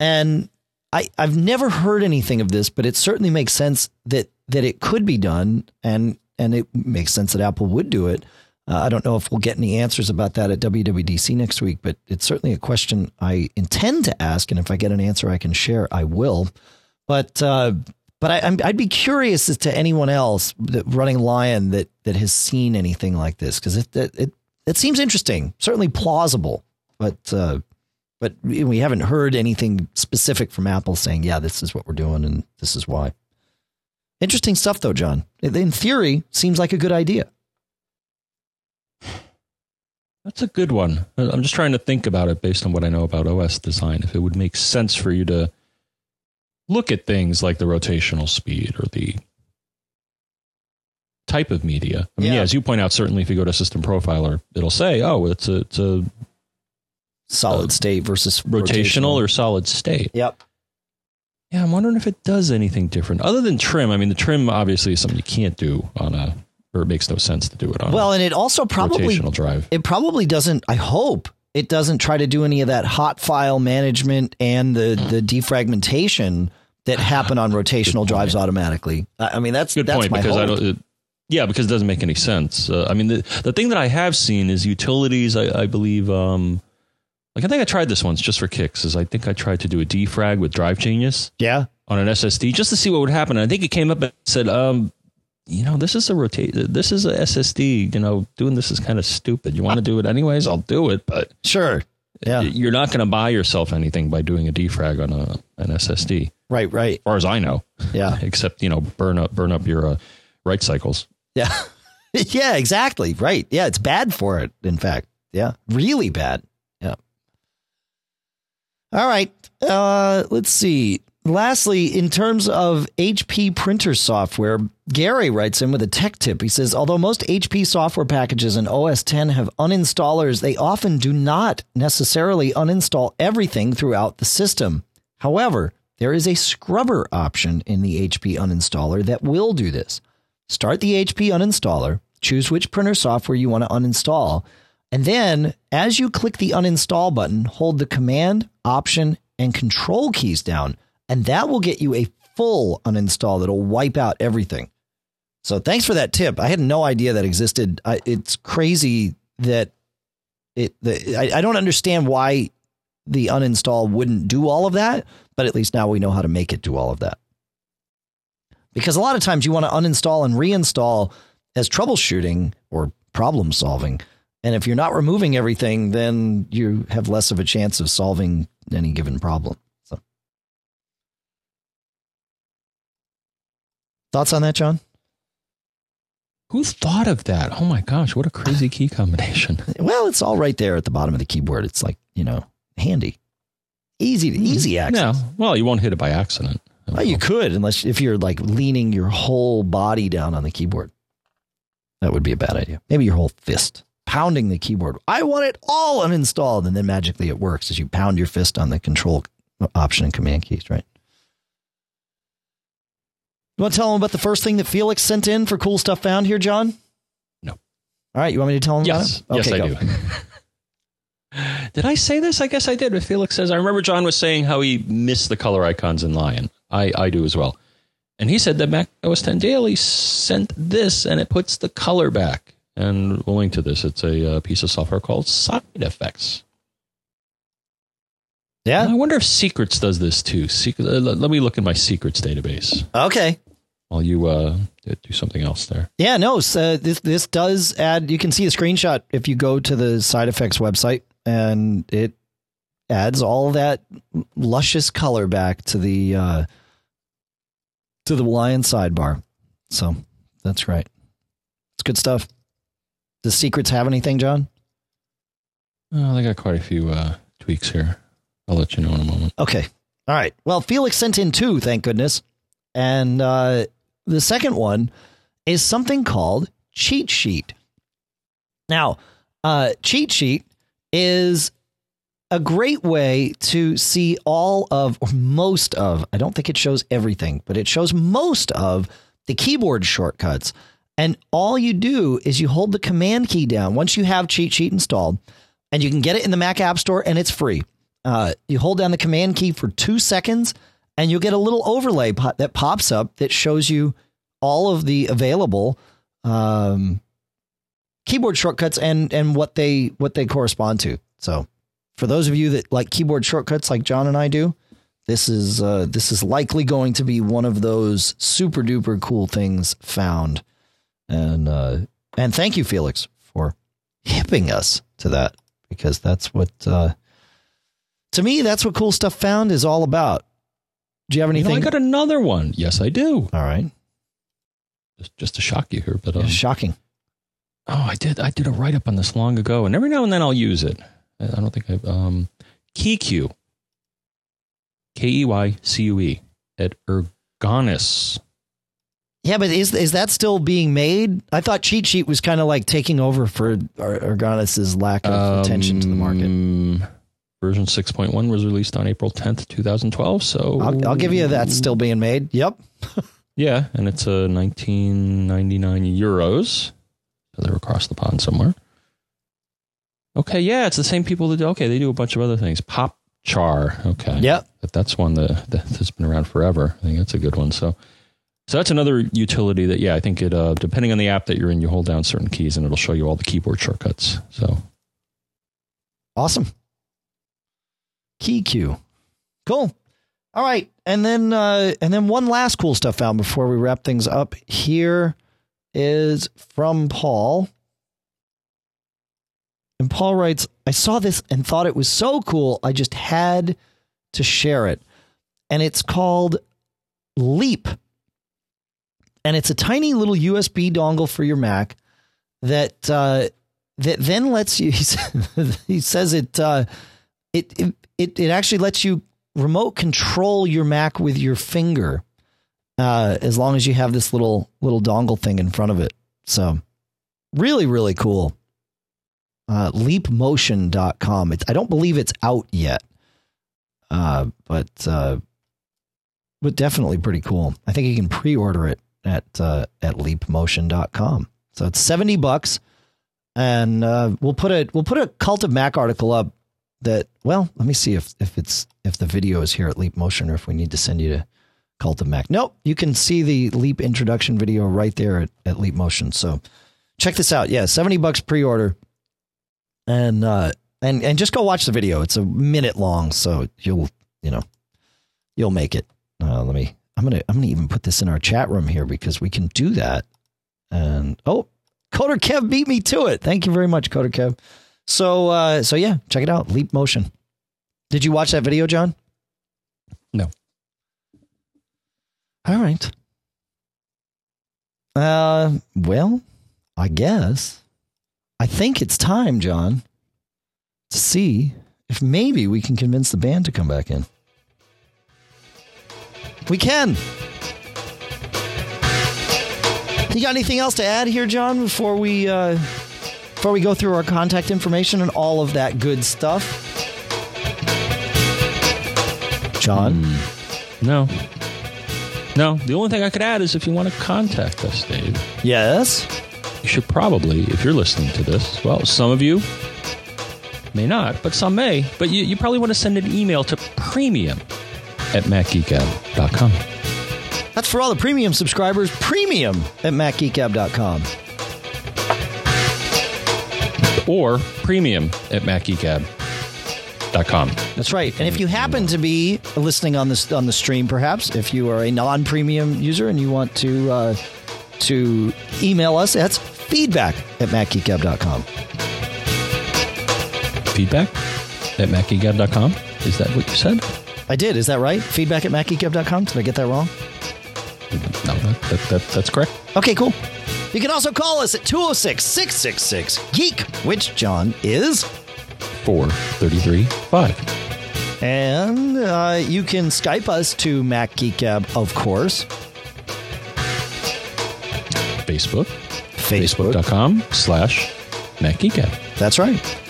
And I, I've never heard anything of this, but it certainly makes sense that that it could be done, and and it makes sense that Apple would do it. Uh, I don't know if we'll get any answers about that at WWDC next week, but it's certainly a question I intend to ask, and if I get an answer I can share, I will. But uh, but I, would be curious as to anyone else running Lion that that has seen anything like this because it, it, it it seems interesting, certainly plausible, but uh, but we haven't heard anything specific from Apple saying, yeah, this is what we're doing and this is why. Interesting stuff, though, John. In theory, seems like a good idea.
That's a good one. I'm just trying to think about it based on what I know about OS design. If it would make sense for you to look at things like the rotational speed or the type of media. I mean, yeah. yeah. as you point out, certainly if you go to System Profiler, it'll say, "Oh, it's a, it's a
solid a state versus
rotational, rotational, or solid state."
Yep.
Yeah, I'm wondering if it does anything different other than trim. I mean, the trim obviously is something you can't do on a, or it makes no sense to do it on.
Well, and it also probably
rotational drive.
It probably doesn't. I hope it doesn't try to do any of that hot file management and the the defragmentation that happen on rotational drives automatically. I mean, that's
good
that's
point because hope. I don't. It, yeah, because it doesn't make any sense. Uh, I mean, the the thing that I have seen is utilities. I, I believe, um, like I think I tried this once just for kicks. Is I think I tried to do a defrag with Drive Genius.
Yeah.
On an SSD just to see what would happen. And I think it came up and said, um, you know, this is a rotate. This is a SSD. You know, doing this is kind of stupid. You want to do it anyways? I'll do it, but
sure. Yeah.
You're not going to buy yourself anything by doing a defrag on a an SSD.
Right. Right.
As far as I know.
Yeah.
Except you know, burn up burn up your uh, write cycles.
Yeah. yeah, exactly. Right. Yeah, it's bad for it, in fact. Yeah, really bad. Yeah. All right. Uh, let's see. Lastly, in terms of HP printer software, Gary writes in with a tech tip. He says, although most HP software packages in OS 10 have uninstallers, they often do not necessarily uninstall everything throughout the system. However, there is a scrubber option in the HP uninstaller that will do this. Start the HP uninstaller, choose which printer software you want to uninstall, and then as you click the uninstall button, hold the Command, Option, and Control keys down, and that will get you a full uninstall that'll wipe out everything. So thanks for that tip. I had no idea that existed. I, it's crazy that it. The, I, I don't understand why the uninstall wouldn't do all of that, but at least now we know how to make it do all of that because a lot of times you want to uninstall and reinstall as troubleshooting or problem solving. And if you're not removing everything, then you have less of a chance of solving any given problem. Thoughts on that, John?
Who thought of that? Oh my gosh, what a crazy key combination.
well, it's all right there at the bottom of the keyboard. It's like, you know, handy. Easy, to easy access.
Yeah. Well, you won't hit it by accident.
Well, you could, unless if you're like leaning your whole body down on the keyboard. That would be a bad idea. Maybe your whole fist pounding the keyboard. I want it all uninstalled, and then magically it works as you pound your fist on the control option and command keys, right? You want to tell them about the first thing that Felix sent in for cool stuff found here, John?
No.
All right, you want me to tell him
yes.
about
it? Okay, yes, I go. do. did I say this? I guess I did. But Felix says I remember John was saying how he missed the color icons in Lion. I, I do as well. And he said that Mac OS 10 Daily sent this and it puts the color back. And we'll link to this. It's a, uh, piece of software called Side Effects.
Yeah.
And I wonder if Secrets does this too. Secret, uh, let me look in my Secrets database.
Okay.
While you uh, do something else there.
Yeah, no. So this this does add. You can see a screenshot if you go to the Side Effects website, and it adds all that luscious color back to the uh, to the Lion sidebar. So that's right. It's good stuff. Does Secrets have anything, John?
Oh, they got quite a few uh, tweaks here. I'll let you know in a moment.
Okay. All right. Well, Felix sent in two, thank goodness. And uh, the second one is something called Cheat Sheet. Now, uh, Cheat Sheet is a great way to see all of, or most of, I don't think it shows everything, but it shows most of the keyboard shortcuts. And all you do is you hold the command key down once you have Cheat Sheet installed, and you can get it in the Mac App Store and it's free. Uh, you hold down the command key for two seconds, and you'll get a little overlay that pops up that shows you all of the available um, keyboard shortcuts and and what they what they correspond to. So, for those of you that like keyboard shortcuts, like John and I do, this is uh, this is likely going to be one of those super duper cool things found. And uh, and thank you, Felix, for hipping us to that because that's what uh, to me that's what cool stuff found is all about. Do you have
You know,
anything?
I got another one. Yes, I do.
all right,
Just, just to shock you here, but um,
shocking.
oh, I did. I did a write up on this long ago, and every now and then I'll use it. I don't think I've um, K E Y C U E at Ergonis.
Yeah, but is is that still being made? I thought Cheat Sheet was kind of like taking over for Ergonis's lack of attention to the market.
Version 6.1 was released on April 10th, 2012. So
I'll, I'll give you that still being made. Yep.
Yeah, and it's a 1999 euros. So they're across the pond somewhere. Okay, yeah, it's the same people that do. Okay, they do a bunch of other things. Pop Char. Okay.
Yep.
But that's one that, that has been around forever. I think that's a good one. So, so that's another utility that, yeah, I think it, uh, depending on the app that you're in, you hold down certain keys and it'll show you all the keyboard shortcuts. So,
Awesome. KeyCue. Cool. All right. And then uh and then one last cool stuff found before we wrap things up. Here is from Paul. And Paul writes, I saw this and thought it was so cool. I just had to share it. And it's called Leap. And it's a tiny little USB dongle for your Mac that uh, that then lets you. He says it, uh, it it it actually lets you remote control your Mac with your finger, uh, as long as you have this little little dongle thing in front of it. So, really, really cool. Uh, leapmotion.com. It's, I don't believe it's out yet, uh, but uh, but definitely pretty cool. I think you can pre-order it at uh, at leapmotion.com. So it's 70 bucks and uh, we'll put a we'll put a cult of Mac article up that well, let me see if if it's if the video is here at Leap Motion or if we need to send you to Cult of Mac. Nope, you can see the Leap introduction video right there at, at Leap Motion. So check this out. Yeah, 70 bucks pre-order. And uh and and just go watch the video. It's a minute long, so you'll, you know, you'll make it. Uh, let me I'm gonna I'm gonna even put this in our chat room here because we can do that. And oh, Coder Kev beat me to it. Thank you very much, Coder Kev. So uh so yeah, check it out. Leap Motion. Did you watch that video, John?
No.
All right. Uh well, I guess. I think it's time, John, to see if maybe we can convince the band to come back in. We can. You got anything else to add here, John, before we uh, before we go through our contact information and all of that good stuff? John, hmm.
no. No, the only thing I could add is if you want to contact us, Dave,
yes,
you should probably, if you're listening to this, well, some of you may not, but some may, but you, you probably want to send an email to premium at macgeekgab.com.
that's for all the premium subscribers. Premium at macgeekab.com.
or premium at
That's right. And if you happen to be listening on this on the stream, perhaps if you are a non-premium user and you want to uh, to email us, that's feedback at macgeekab.com.
Feedback at macgeekgab.com. Is that what you said?
I did. Is that right? Feedback at macgeekab.com. Did I get that wrong?
No, that, that, that, that's correct.
Okay, cool. You can also call us at 206 666 Geek, which John is.
433 5.
And uh, you can Skype us to Mac Geek Gab, of course.
Facebook.
Facebook.
Facebook.com slash macgeekgab.
That's right.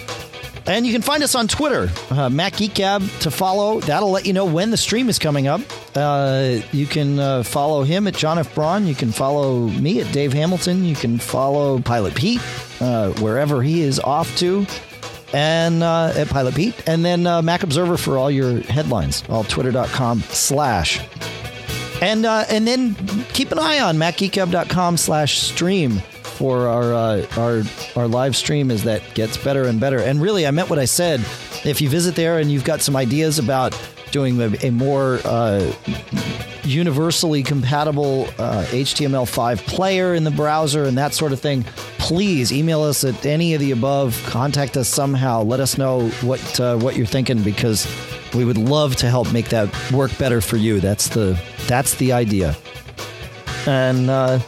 And you can find us on Twitter, uh, Mac Geek Gab to follow. That'll let you know when the stream is coming up. Uh, you can uh, follow him at John F. Braun. You can follow me at Dave Hamilton. You can follow Pilot Pete uh, wherever he is off to, and uh, at Pilot Pete. And then uh, Mac Observer for all your headlines, all twitter.com slash. And, uh, and then keep an eye on macgeekgab.com slash stream for our, uh, our, our live stream as that gets better and better. And really, I meant what I said. If you visit there and you've got some ideas about doing a, a more uh, universally compatible uh, HTML5 player in the browser and that sort of thing, please email us at any of the above. Contact us somehow. Let us know what uh, what you're thinking because we would love to help make that work better for you. That's the that's the idea. And uh,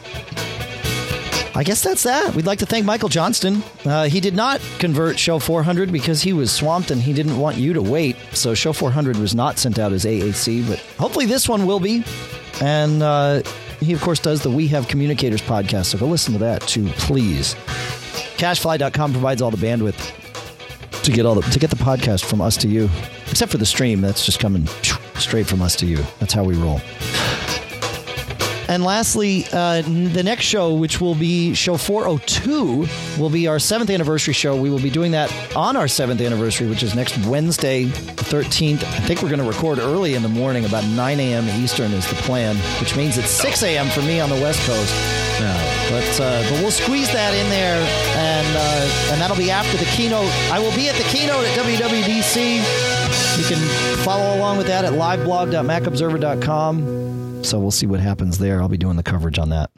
I guess that's that. We'd like to thank Michael Johnston. Uh, he did not convert Show 400 because he was swamped and he didn't want you to wait. So Show 400 was not sent out as AAC, but hopefully this one will be. And uh, he, of course, does the We Have Communicators podcast. So go listen to that too, please. CacheFly.com provides all the bandwidth to get all the to get the podcast from us to you, except for the stream. That's just coming straight from us to you. That's how we roll. And lastly, uh, the next show, which will be show 402, will be our seventh anniversary show. We will be doing that on our seventh anniversary, which is next Wednesday, the 13th. I think we're going to record early in the morning, about 9 a.m. Eastern is the plan, which means it's 6 a.m. for me on the West Coast. Yeah. But uh, but we'll squeeze that in there, and uh, and that'll be after the keynote. I will be at the keynote at WWDC. You can follow along with that at liveblog.macobserver.com. So we'll see what happens there. I'll be doing the coverage on that.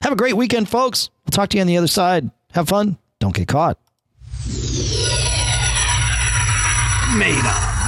Have a great weekend, folks. We'll talk to you on the other side. Have fun. Don't get caught.
Made up.